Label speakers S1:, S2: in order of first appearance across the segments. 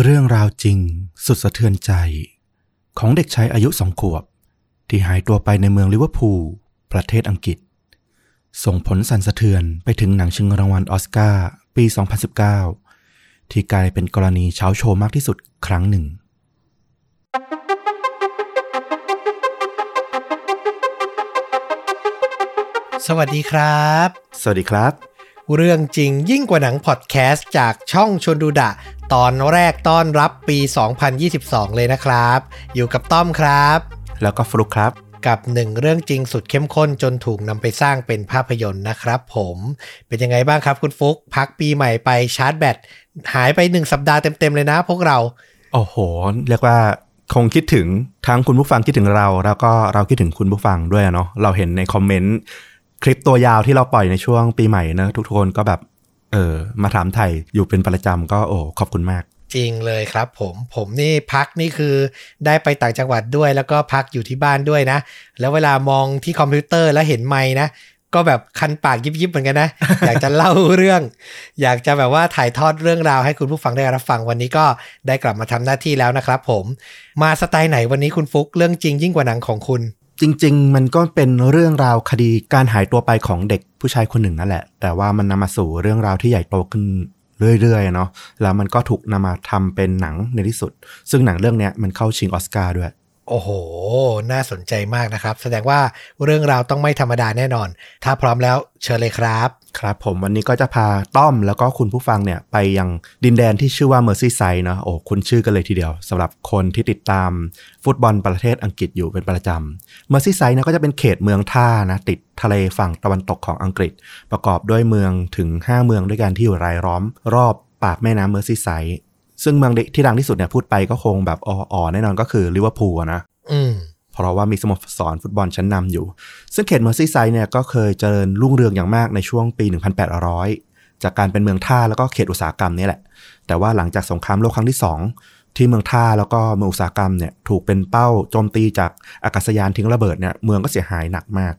S1: เรื่องราวจริงสุดสะเทือนใจ ของเด็กชายอายุสองขวบ ที่หายตัวไปในเมืองลิเวอร์พูลประเทศอังกฤษ ส่งผลสั่นสะเทือนไปถึงหนังชิงรางวัลออสการ์ปี 2019 ที่กลายเป็นกรณีเช้าโชว์มากที่สุดครั้งหนึ่ง
S2: สวัสดีครับ
S1: สวัสดีครับ
S2: เรื่องจริงยิ่งกว่าหนังพอดแคสต์จากช่องชวนดูดะ ตอนแรกต้อนรับปี 2022 เลยนะครับ อยู่กับต้อมครับ
S1: แล้วก็ฟลุกครับ
S2: กับหนึ่งเรื่องจริงสุดเข้มข้นจนถูกนำไปสร้างเป็นภาพยนตร์นะครับผม เป็นยังไงบ้างครับคุณฟุก พักปีใหม่ไปชาร์จแบตหายไปหนึ่งสัปดาห์เต็ม ๆ เลยนะพวกเรา
S1: โอ้โห เรียกว่าคงคิดถึงทั้งคุณผู้ฟังคิดถึงเรา แล้วก็เราคิดถึงคุณผู้ฟังด้วยอะเนาะเราเห็นในคอมเมนต์ คลิปตัวยาวที่เราปล่อยในช่วงปีใหม่นะทุกๆคนก็แบบ เออมาถามไทยอยู่เป็นประจำก็โอ้ขอบคุณมาก
S2: จริงเลยครับผมผมนี่พักนี่คือได้ไปต่างจังหวัดด้วย แล้วก็พักอยู่ที่บ้านด้วยนะ แล้วเวลามองที่คอมพิวเตอร์แล้วเห็นไม้นะก็แบบคันปากยิบๆเหมือนกันนะ อยากจะเล่าเรื่อง อยากจะแบบว่าถ่ายทอดเรื่องราวให้คุณผู้ฟังได้รับฟังวันนี้ก็ได้กลับมาทำหน้าที่แล้วนะครับผมมาสไตล์ไหนวันนี้คุณฟุกเรื่องจริงยิ่งกว่าหนังของคุณ
S1: จริง ๆ มันก็เป็นเรื่องราวคดีการหายตัวไปของเด็กผู้ชายคนหนึ่งนั่นแหละ แต่ว่ามันนำมาสู่เรื่องราวที่ใหญ่โตขึ้นเรื่อยๆเนาะแล้วมันก็ถูกนำมาทำเป็นหนังในที่สุด ซึ่งหนังเรื่องนี้มันเข้าชิงออสการ์ด้วย
S2: โอ้โห น่าสนใจมากนะครับ แสดงว่าเรื่องราวต้องไม่ธรรมดาแน่นอน ถ้าพร้อมแล้วเชิญเลยครับ
S1: ครับผมวันนี้ก็จะพาต้อมแล้วก็คุณผู้ฟังเนี่ยไปยังดินแดนที่ชื่อว่าเมอร์ซีไซด์เนาะโอ้คุณชื่อกันเลยทีเดียวสำหรับคนที่ติดตามฟุตบอลประเทศอังกฤษอยู่เป็นประจำเมอร์ซีไซด์เนี่ยก็จะเป็นเขตเมืองท่านะติดทะเลฝั่งตะวันตกของอังกฤษ ประกอบด้วยเมืองถึง 5 เมืองด้วยกันที่อยู่รายล้อม รอบปากแม่น้ำเมอร์ซีไซด์ซึ่งเมืองที่ดังที่สุดเนี่ยพูดไปก็คงแบบอ๋อแน่นอนก็คือลิเวอร์พูลนะ
S2: อืม
S1: เพราะว่ามีสโมสรฟุตบอลชั้นนำอยู่ ซึ่งเขตเมอร์ซีไซด์เนี่ยก็เคยเจริญรุ่งเรืองอย่างมากในช่วงปี 1800 จากการเป็นเมืองท่าแล้วก็เขตอุตสาหกรรมนี่แหละ แต่ว่าหลังจากสงครามโลกครั้งที่ 2 ที่เมืองท่าแล้วก็เมืองอุตสาหกรรมเนี่ยถูกเป็นเป้าโจมตีจากอากาศยานทิ้งระเบิดเนี่ยเมืองก็เสียหายหนักมาก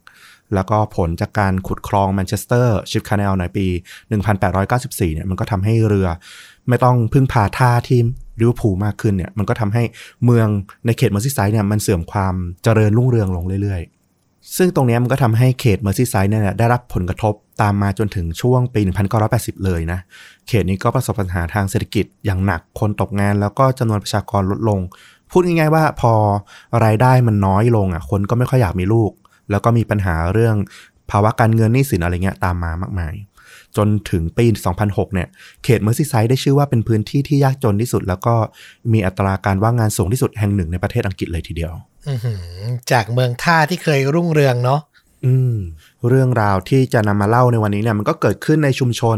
S1: แล้วก็ผลจากการขุดคลองแมนเชสเตอร์ชิปคา n นลในปี 1894 เนี่ยมันก็ทำให้เรือไม่ต้องพึ่งพาท่าที่ลิเวอร์พูลมากขึ้นเนี่ยมันก็ทำให้เมืองในเขตเมอร์ซีไซด์เนี่ยมันเสื่อมความเจริญรุ่งเรืองลงเรื่อยๆ ซึ่งตรงนี้มันก็ทำให้เขตเมอร์ซีไซด์เนี่ยได้รับผลกระทบตามมาจนถึงช่วงปี 1980 เลยนะ เขตนี้ก็ประสบปัญหาทางเศรษฐกิจอย่างหนักคนตกงานแล้วก็จำนวนประชากรลดลงพูดง่ายๆว่าพอรายได้มันน้อยลงอะคนก็ไม่ค่อยอยากมีลูก แล้วก็มีปัญหาเรื่องภาวะการเงินหนี้สินอะไรเงี้ยตามมามากมาย จนถึงปี 2006 เนี่ย เขตเมอร์ซีไซด์ได้ชื่อว่าเป็นพื้นที่ที่ยากจนที่สุด แล้วก็มีอัตราการว่างงานสูงที่สุดแห่งหนึ่งในประเทศอังกฤษเลยทีเดียว
S2: อื้อหือจากเมืองท่าที่เคยรุ่งเรืองเนาะ
S1: อืมเรื่องราวที่จะนำมาเล่าในวันนี้เนี่ยมันก็เกิดขึ้นในชุมชน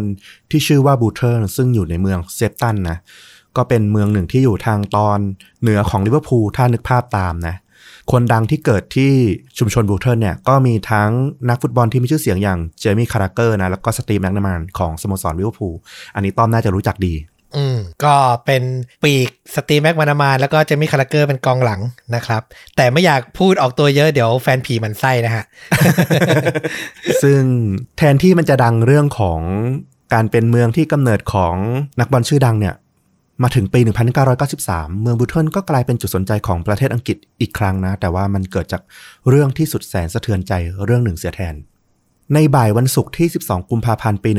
S1: ที่ชื่อว่าบูเทิร์นซึ่งอยู่ในเมืองเซฟตันนะก็เป็นเมืองหนึ่งที่อยู่ทางตอนเหนือของลิเวอร์พูลถ้านึกภาพตามนะ คนดังที่เกิดที่ชุมชนบูเทิร์นเนี่ยก็มีทั้งนักฟุตบอลที่มีชื่อเสียงอย่างเจมี่คาราเกอร์นะแล้วก็สตีฟแม็คมานามานของสโมสรลิเวอร์พูลอันนี้ต้อมน่าจะรู้จักดี
S2: อืมก็เป็นปีกสตีแม็กมานามาแล้วก็เจมี่คาราเกอร์เป็นกองหลังนะครับ แต่ไม่อยากพูดออกตัวเยอะเดี๋ยวแฟนผีมันไส้นะฮะ
S1: ซึ่งแทนที่มันจะดังเรื่องของการเป็นเมืองที่กำเนิดของนักบอลชื่อดังเนี่ย มาถึงปี 1993 เมืองบูเทิลก็กลายเป็นจุดสนใจของประเทศอังกฤษอีกครั้งนะ แต่ว่ามันเกิดจากเรื่องที่สุดแสนสะเทือนใจเรื่องหนึ่งเสียแทน ในบ่ายวันศุกร์ที่ 12 กุมภาพันธ์ ปี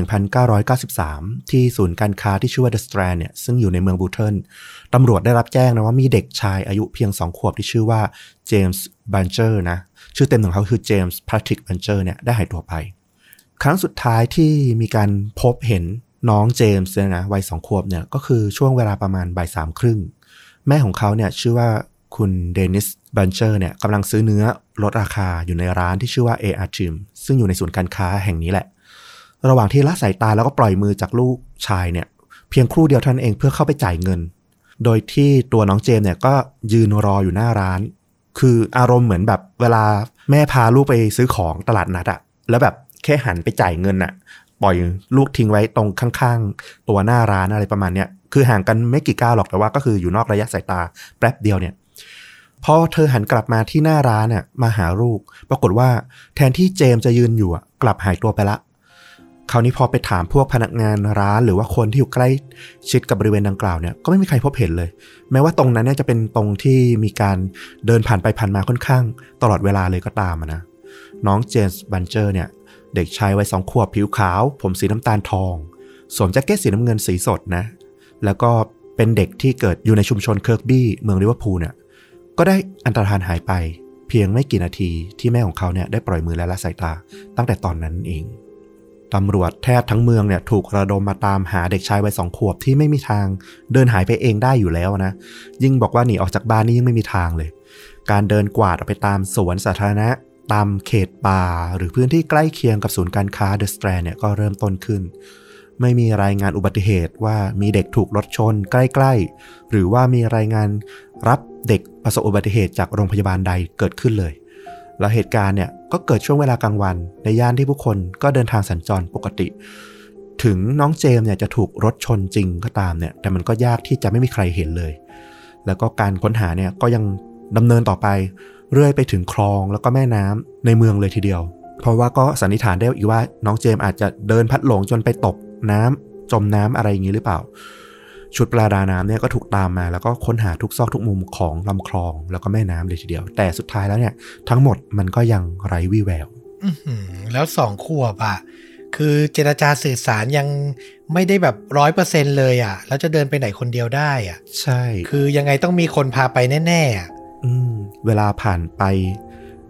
S1: 1993 ที่ศูนย์การค้าที่ชื่อว่า The Strand เนี่ย ซึ่งอยู่ในเมืองบูเทิลตำรวจได้รับแจ้งนะว่ามีเด็กชายอายุเพียง 2 ขวบที่ชื่อว่าเจมส์บัลเจอร์นะ ชื่อเต็มของเขาคือเจมส์แพทริกบัลเจอร์เนี่ย ได้หายตัวไป ครั้งสุดท้ายที่มีการพบเห็น น้องเจมส์เนี่ยนะวัยสองขวบเนี่ยก็คือช่วงเวลาประมาณบ่ายสามครึ่ง แม่ของเขาเนี่ยชื่อว่าคุณเดนิสบัลเจอร์เนี่ยกำลังซื้อเนื้อลดราคาอยู่ในร้านที่ชื่อว่า AR Tym ซึ่งอยู่ในศูนย์การค้าแห่งนี้แหละ ระหว่างที่ละสายตาแล้วก็ปล่อยมือจากลูกชายเนี่ย เพียงครู่เดียวท่านั้นเองเพื่อเข้าไปจ่ายเงิน โดยที่ตัวน้องเจมส์เนี่ยก็ยืนรออยู่หน้าร้าน คืออารมณ์เหมือนแบบเวลาแม่พาลูกไปซื้อของตลาดนัดอะแล้วแบบแค่หันไปจ่ายเงินอะ ปล่อยลูกทิ้งไว้ตรงข้างๆ ตัวหน้าร้านอะไรประมาณเนี้ยคือห่างกันไม่กี่ก้าวหรอกแต่ว่าก็คืออยู่นอกระยะสายตาแป๊บเดียวเนี่ยพอเธอหันกลับมาที่หน้าร้านน่ะมาหาลูก ปรากฏว่าแทนที่เจมจะยืนอยู่กลับหายตัวไปละ คราวนี้พอไปถามพวกพนักงานร้านหรือว่าคนที่อยู่ใกล้ชิดกับบริเวณดังกล่าวเนี่ยก็ไม่มีใครพบเห็นเลย แม้ว่าตรงนั้นเนี่ยจะเป็นตรงที่มีการเดินผ่านไปผ่านมาค่อนข้าง ตลอดเวลาเลยก็ตามนะน้องเจมส์บันเจอร์เนี่ย เด็กชายวัยสองขวบผิวขาว ผมสีน้ำตาลทอง สวมแจ็คเก็ตสีน้ำเงินสีสดนะ แล้วก็เป็นเด็กที่เกิดอยู่ในชุมชนเคิร์กบี้เมืองลิเวอร์พูลเนี่ยก็ได้อันตรธานหายไป เพียงไม่กี่นาทีที่แม่ของเขาเนี่ยได้ปล่อยมือและละสายตา ตั้งแต่ตอนนั้นเองตำรวจแทบทั้งเมืองเนี่ยถูกระดมมาตามหาเด็กชายวัยสองขวบที่ไม่มีทางเดินหายไปเองได้อยู่แล้วนะ ยิ่งบอกว่าหนีออกจากบ้านนี่ยิ่งไม่มีทางเลย การเดินกวาดออกไปตามสวนสาธารณะ ตามเขตป่าหรือพื้นที่ใกล้เคียงกับศูนย์การค้า The Strand เนี่ยก็เริ่มต้นขึ้น ไม่มีรายงานอุบัติเหตุว่ามีเด็กถูกรถชนใกล้ๆ หรือว่ามีรายงานรับเด็กประสบอุบัติเหตุจากโรงพยาบาลใดเกิดขึ้นเลย แล้วเหตุการณ์เนี่ยก็เกิดช่วงเวลากลางวัน ในย่านที่ผู้คนก็เดินทางสัญจรปกติ ถึงน้องเจมส์เนี่ยจะถูกรถชนจริงก็ตามเนี่ยแต่มันก็ยากที่จะไม่มีใครเห็นเลย แล้วก็การค้นหาเนี่ยก็ยังดำเนินต่อไป เรื่อยไปถึงคลองแล้วก็แม่น้ำในเมืองเลยทีเดียว เพราะว่าก็สันนิษฐานได้อีกว่าน้องเจมส์อาจจะเดินพัดหลงจนไปตกน้ำจมน้ำอะไรอย่างนี้หรือเปล่า ชุดประดาน้ำเนี่ยก็ถูกตามมา แล้วก็ค้นหาทุกซอกทุกมุมของลำคลองแล้วก็แม่น้ำเลยทีเดียว แต่สุดท้ายแล้วเนี่ย ทั้งหมดมันก็ยังไร้วี่แวว
S2: อื้อหือแล้วสองขวบอะคือเจรจาสื่อสารยังไม่ได้แบบร้อยเปอร์เซ็นเลยอะ แล้วจะเดินไปไหนคนเดียวได้อะ
S1: ใช่
S2: คือยังไงต้องมีคนพาไปแน่ๆ อื
S1: ม เวลาผ่านไป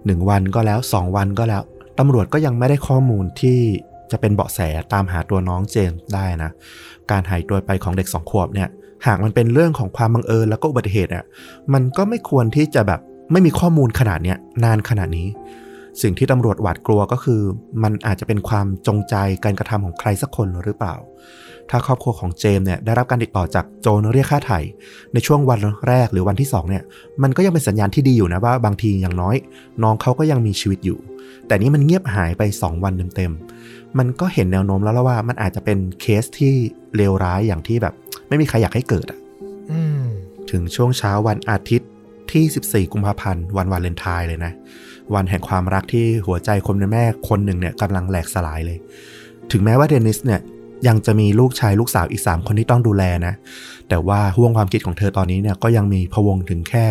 S1: หนึ่งวันก็แล้วสองวันก็แล้วตำรวจก็ยังไม่ได้ข้อมูลที่จะเป็นเบาะแสตามหาตัวน้องเจมส์ได้นะ การหายตัวไปของเด็กสองขวบเนี่ย หากมันเป็นเรื่องของความบังเอิญแล้วก็อุบัติเหตุอะมันก็ไม่ควรที่จะแบบไม่มีข้อมูลขนาดเนี้ยนานขนาดนี้ สิ่งที่ตำรวจหวาดกลัวก็คือ มันอาจจะเป็นความจงใจการกระทำของใครสักคนหรือเปล่า ถ้าครอบครัวของเจมส์เนี่ยได้รับการติดต่อจากโจนเรียกค่าไถ่ในช่วงวันแรกหรือวันที่สองเนี่ยมันก็ยังเป็นสัญญาณที่ดีอยู่นะว่าบางทีอย่างน้อย น้องเขาก็ยังมีชีวิตอยู่ แต่นี่มันเงียบหายไป 2 วันเต็มๆมันก็เห็นแนวโน้มแล้วละว่ามันอาจจะเป็นเคสที่เลวร้ายอย่างที่แบบ ไม่มีใครอยากให้เกิดอะ
S2: อืม
S1: ถึงช่วงเช้าวันอาทิตย์ที่ 14 กุมภาพันธ์วันวาเลนไทน์เลยนะ วันแห่งความรักที่หัวใจคนเป็นแม่คนหนึ่งเนี่ยกำลังแหลกสลายเลย ถึงแม้ว่าเดนิสเนี่ย ยังจะมีลูกชายลูกสาวอีก 3 คนที่ต้องดูแลนะ แต่ว่าห่วงความคิดของเธอตอนนี้เนี่ยก็ยังมีพวงถึงแค่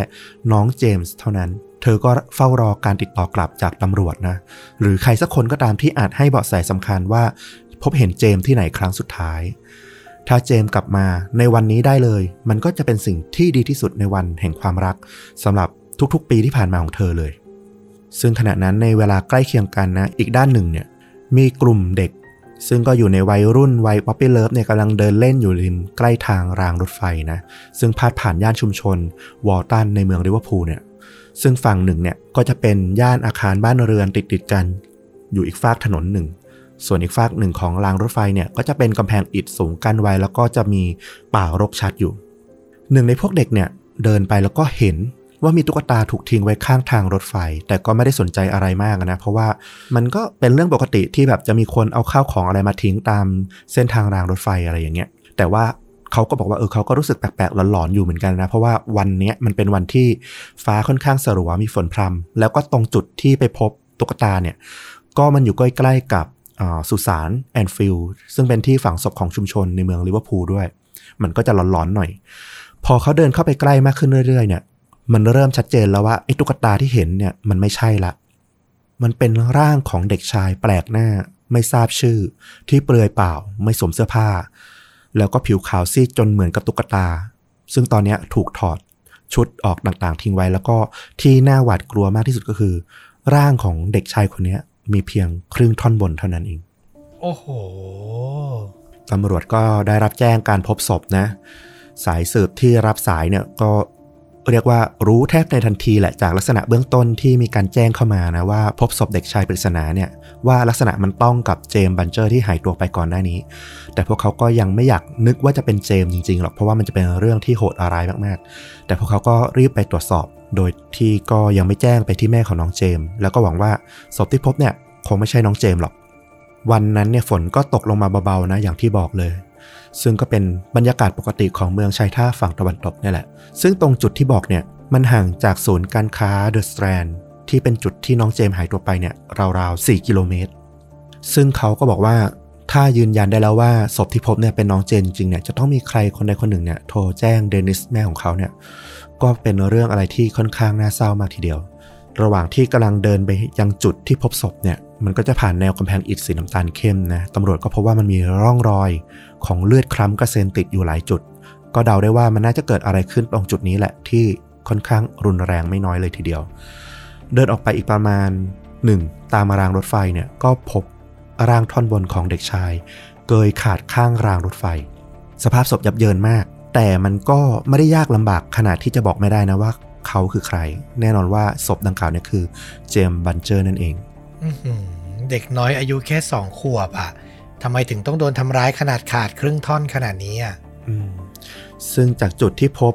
S1: น้องเจมส์เท่านั้น เธอก็เฝ้ารอการติดต่อกลับจากตำรวจนะ หรือใครสักคนก็ตามที่อาจให้เบาะแสสำคัญว่า พบเห็นเจมส์ที่ไหนครั้งสุดท้าย ถ้าเจมส์กลับมาในวันนี้ได้เลย มันก็จะเป็นสิ่งที่ดีที่สุดในวันแห่งความรักสำหรับทุกๆ ปีที่ผ่านมาของเธอเลย ซึ่งขณะนั้นในเวลาใกล้เคียงกันนะ อีกด้านหนึ่งเนี่ยมีกลุ่มเด็ก ซึ่งก็อยู่ในวัยรุ่นวัย puppy love เนี่ยกำลังเดินเล่นอยู่ริมใกล้ทางรางรถไฟนะ ซึ่งพาดผ่านย่านชุมชน วอลตันในเมืองลิเวอร์พูลเนี่ย ซึ่งฝั่งหนึ่งเนี่ยก็จะเป็นย่านอาคารบ้านเรือนติดติดกัน อยู่อีกฝากถนนหนึ่ง ส่วนอีกฝากหนึ่งของรางรถไฟเนี่ยก็จะเป็นกำแพงอิฐสูงกั้นไว้แล้วก็จะมีป่ารกชัดอยู่ หนึ่งในพวกเด็กเนี่ยเดินไปแล้วก็เห็น ว่ามีตุ๊กตาถูกทิ้งไว้ข้างทางรถไฟ แต่ก็ไม่ได้สนใจอะไรมากนะ เพราะว่ามันก็เป็นเรื่องปกติที่แบบจะมีคนเอาข้าวของอะไรมาทิ้งตามเส้นทางรางรถไฟอะไรอย่างเงี้ย แต่ว่าเขาก็บอกว่าเออเขาก็รู้สึกแปลกๆหลอนๆอยู่เหมือนกันนะ เพราะว่าวันเนี้ยมันเป็นวันที่ฟ้าค่อนข้างสลัวมีฝนพรำแล้วก็ตรงจุดที่ไปพบตุ๊กตาเนี่ยก็มันอยู่ใกล้ๆกับสุสานแอนฟิลด์ซึ่งเป็นที่ฝังศพของชุมชนในเมืองลิเวอร์พูลด้วย มันก็จะหลอนๆหน่อย พอเขาเดินเข้าไปใกล้มากขึ้นเรื่อยๆเนี่ย มันเริ่มชัดเจนแล้วว่าไอ้ตุ๊กตาที่เห็นเนี่ยมันไม่ใช่ละ มันเป็นร่างของเด็กชายแปลกหน้า ไม่ทราบชื่อ ที่เปลือยเปล่า ไม่สวมเสื้อผ้า แล้วก็ผิวขาวซีดจนเหมือนกับตุ๊กตา ซึ่งตอนเนี้ยถูกถอดชุดออกต่างๆ ทิ้งไว้แล้วก็ที่น่าหวาดกลัวมากที่สุดก็คือ ร่างของเด็กชายคนเนี้ยมีเพียงครึ่งท่อนบนเท่านั้นเอง
S2: โอ้โห
S1: ตำรวจก็ได้รับแจ้งการพบศพนะ สายสืบที่รับสายเนี่ยก็ เรียกว่ารู้แทบในทันทีแหละจากลักษณะเบื้องต้นที่มีการแจ้งเข้ามานะว่าพบศพเด็กชายปริศนาเนี่ยว่าลักษณะมันต้องกับเจมส์บันเจอร์ที่หายตัวไปก่อนหน้านี้ แต่พวกเขาก็ยังไม่อยากนึกว่าจะเป็นเจมส์จริงๆหรอกเพราะว่ามันจะเป็นเรื่องที่โหดร้ายมากๆ แต่พวกเขาก็รีบไปตรวจสอบ โดยที่ก็ยังไม่แจ้งไปที่แม่ของน้องเจมส์แล้วก็หวังว่าศพที่พบเนี่ยคงไม่ใช่น้องเจมส์หรอก วันนั้นเนี่ยฝนก็ตกลงมาเบาๆนะอย่างที่บอกเลย ซึ่งก็เป็นบรรยากาศปกติของเมืองชายท่าฝั่งตะวันตกนี่แหละ ซึ่งตรงจุดที่บอกเนี่ยมันห่างจากศูนย์การค้าเดอะสแตรนที่เป็นจุดที่น้องเจมส์หายตัวไปเนี่ยราวๆ 4 กิโลเมตร ซึ่งเขาก็บอกว่าถ้ายืนยันได้แล้วว่าศพที่พบเนี่ยเป็นน้องเจนจริงเนี่ยจะต้องมีใครคนใดคนหนึ่งเนี่ยโทรแจ้งเดนิสแม่ของเขาเนี่ยก็เป็นเรื่องอะไรที่ค่อนข้างน่าเศร้ามากทีเดียว ระหว่างที่กำลังเดินไปยังจุดที่พบศพเนี่ย มันก็จะผ่านแนวกำแพงอิฐสีน้ำตาลเข้มนะตำรวจก็พบว่ามันมีร่องรอยของเลือดคล้ำกระเซ็นติดอยู่หลายจุด ก็เดาได้ว่ามันน่าจะเกิดอะไรขึ้นตรงจุดนี้แหละที่ค่อนข้างรุนแรงไม่น้อยเลยทีเดียว เดินออกไปอีกประมาณหนึ่งตามรางรถไฟเนี่ยก็พบร่างท่อนบนของเด็กชาย เกยขาดข้างรางรถไฟ สภาพศพยับเยินมาก แต่มันก็ไม่ได้ยากลำบากขนาดที่จะบอกไม่ได้นะว่าเขาคือใคร แน่นอนว่าศพดังกล่าวเนี่ยคือเจมส์บันเจอร์นั่นเอง
S2: เด็กน้อยอายุแค่สองขวบอะทำไมถึงต้องโดนทำร้ายขนาดขาดครึ่งท่อนขนาดนี้อะ
S1: อืมซึ่งจากจุดที่พบ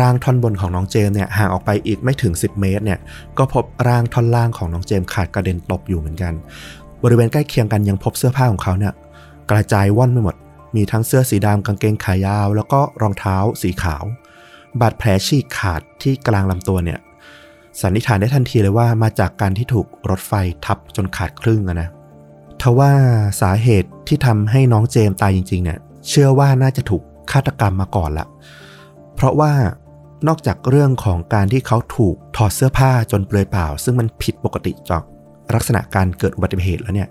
S1: ร่างท่อนบนของน้องเจมส์เนี่ยห่างออกไปอีกไม่ถึง 10 เมตรเนี่ยก็พบร่างท่อนล่างของน้องเจมส์ขาดกระเด็นตกอยู่เหมือนกัน บริเวณใกล้เคียงกันยังพบเสื้อผ้าของเขาเนี่ยกระจายว่อนไปหมด มีทั้งเสื้อสีดำกางเกงขายาว แล้วก็รองเท้าสีขาว บาดแผลฉีกขาดที่กลางลำตัวเนี่ย สันนิษฐานได้ทันทีเลยว่ามาจากการที่ถูกรถไฟทับจนขาดครึ่งนะทว่าสาเหตุที่ทำให้น้องเจมส์ตายจริง ๆ เนี่ย เชื่อว่าน่าจะถูกฆาตกรรมมาก่อนละ เพราะว่านอกจากเรื่องของการที่เขาถูกถอดเสื้อผ้าจนเปลือยเปล่า ซึ่งมันผิดปกติจากลักษณะการเกิดอุบัติเหตุแล้วเนี่ย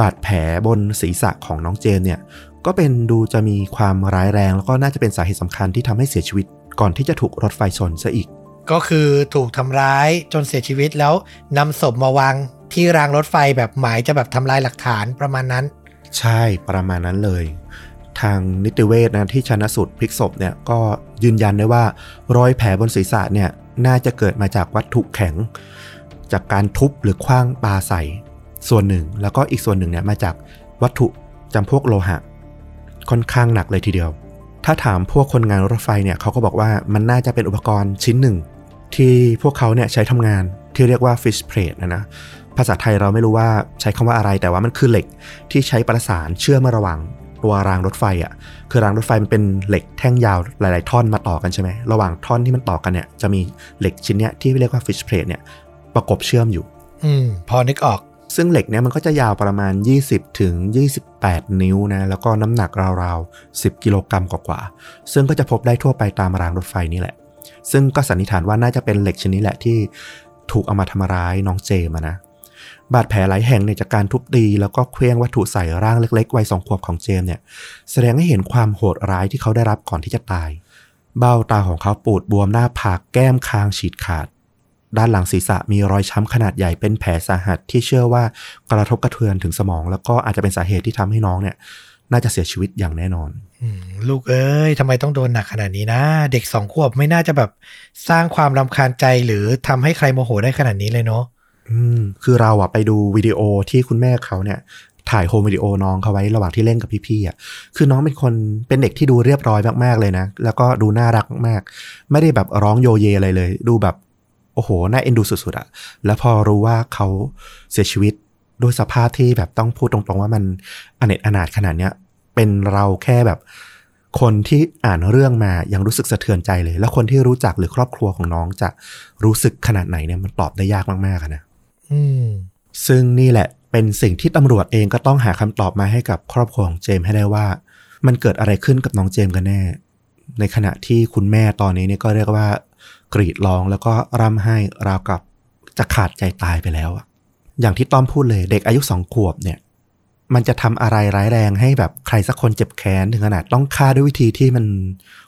S1: บาดแผลบนศีรษะของน้องเจมส์เนี่ย ก็เป็นดูจะมีความร้ายแรง แล้วก็น่าจะเป็นสาเหตุสำคัญที่ทำให้เสียชีวิต ก่อนที่จะถูกรถไฟชนซะอีก
S2: ก็คือถูกทำร้ายจนเสียชีวิตแล้วนำศพมาวางที่รางรถไฟแบบหมายจะแบบทำลายหลักฐานประมาณนั้น
S1: ใช่ประมาณนั้นเลย ทางนิติเวชนะที่ชนะสูตรพลิกศพเนี่ยก็ยืนยันได้ว่ารอยแผลบนศีรษะเนี่ยน่าจะเกิดมาจากวัตถุแข็ง จากการทุบหรือคว้างปาใส่ส่วนหนึ่ง แล้วก็อีกส่วนหนึ่งเนี่ยมาจากวัตถุจำพวกโลหะ ค่อนข้างหนักเลยทีเดียว ถ้าถามพวกคนงานรถไฟเนี่ยเขาก็บอกว่ามันน่าจะเป็นอุปกรณ์ชิ้นหนึ่ง ที่พวกเขาเนี่ยใช้ทำงานที่เรียกว่า fish plate นะนะภาษาไทยเราไม่รู้ว่าใช้คำว่าอะไรแต่ว่ามันคือเหล็กที่ใช้ประสานเชื่อมมาระหว่างตัวรางรถไฟอะคือรางรถไฟมันเป็นเหล็กแท่งยาวหลาย ๆ ท่อนมาต่อกันใช่ไหมระหว่างท่อนที่มันต่อกันเนี่ยจะมีเหล็กชิ้นเนี้ยที่เรียกว่า fish plate เนี่ยประกบเชื่อมอยู่
S2: อืมพอนึกออก
S1: ซึ่งเหล็กเนี่ยมันก็จะยาวประมาณ 20ถึง28 นิ้วนะแล้วก็น้ำหนักราวๆ 10 กิโลกรัมกว่าๆซึ่งก็จะพบได้ทั่วไปตามรางรถไฟนี่แหละ ซึ่งก็สันนิษฐานว่าน่าจะเป็นเหล็กชนิดแหละที่ถูกเอามาทำร้ายน้องเจมส์นะ บาดแผลหลายแห่งเนี่ยจากการทุบตีแล้วก็เคลื่องวัตถุใส่ร่างเล็ก ๆ วัยสองขวบของเจมส์เนี่ย แสดงให้เห็นความโหดร้ายที่เขาได้รับก่อนที่จะตาย เบ้าตาของเขาปูดบวมหน้าผากแก้มคางฉีดขาด ด้านหลังศีรษะมีรอยช้ำขนาดใหญ่เป็นแผลสาหัสที่เชื่อว่ากระทบกระเทือนถึงสมอง แล้วก็อาจจะเป็นสาเหตุที่ทำให้น้องเนี่ย น่าจะเสียชีวิตอย่างแน่นอน
S2: ลูกเอ้ยทำไมต้องโดนหนักขนาดนี้นะ เด็กสองขวบไม่น่าจะแบบสร้างความรำคาญใจหรือทำให้ใครโมโหได้ขนาดนี้เลยเนาะ
S1: อืมคือเราอะไปดูวิดีโอที่คุณแม่เขาเนี่ย ถ่ายโฮมวิดีโอน้องเขาไว้ระหว่างที่เล่นกับพี่ๆอะคือน้องเป็นคนเป็นเด็กที่ดูเรียบร้อยมากๆเลยนะ แล้วก็ดูน่ารักมาก ไม่ได้แบบร้องโยเยอะไรเลย ดูแบบ โอ้โหน่าเอ็นดูสุดๆอะแล้วพอรู้ว่าเขาเสียชีวิตด้วยสภาพที่แบบต้องพูดตรงๆว่ามันอเนจอนาถขนาดเนี้ย เป็นเราแค่แบบ คนที่อ่านเรื่องมายังรู้สึกสะเทือนใจเลย แล้วคนที่รู้จักหรือครอบครัวของน้องจะรู้สึกขนาดไหนเนี่ยมันตอบได้ยากมากๆอะนะ
S2: อืม
S1: ซึ่งนี่แหละเป็นสิ่งที่ตำรวจเองก็ต้องหาคำตอบมาให้กับครอบครัวของเจมส์ให้ได้ว่า มันเกิดอะไรขึ้นกับน้องเจมส์กันแน่ ในขณะที่คุณแม่ตอนนี้เนี่ยก็เรียกว่า กรีดร้องแล้วก็ร่ำไห้ราวกับจะขาดใจตายไปแล้วอะอย่างที่ต้อมพูดเลยเด็กอายุสองขวบเนี่ย มันจะทำอะไรร้ายแรงให้แบบใครสักคนเจ็บแค้นถึงขนาดต้องฆ่าด้วยวิธีที่มัน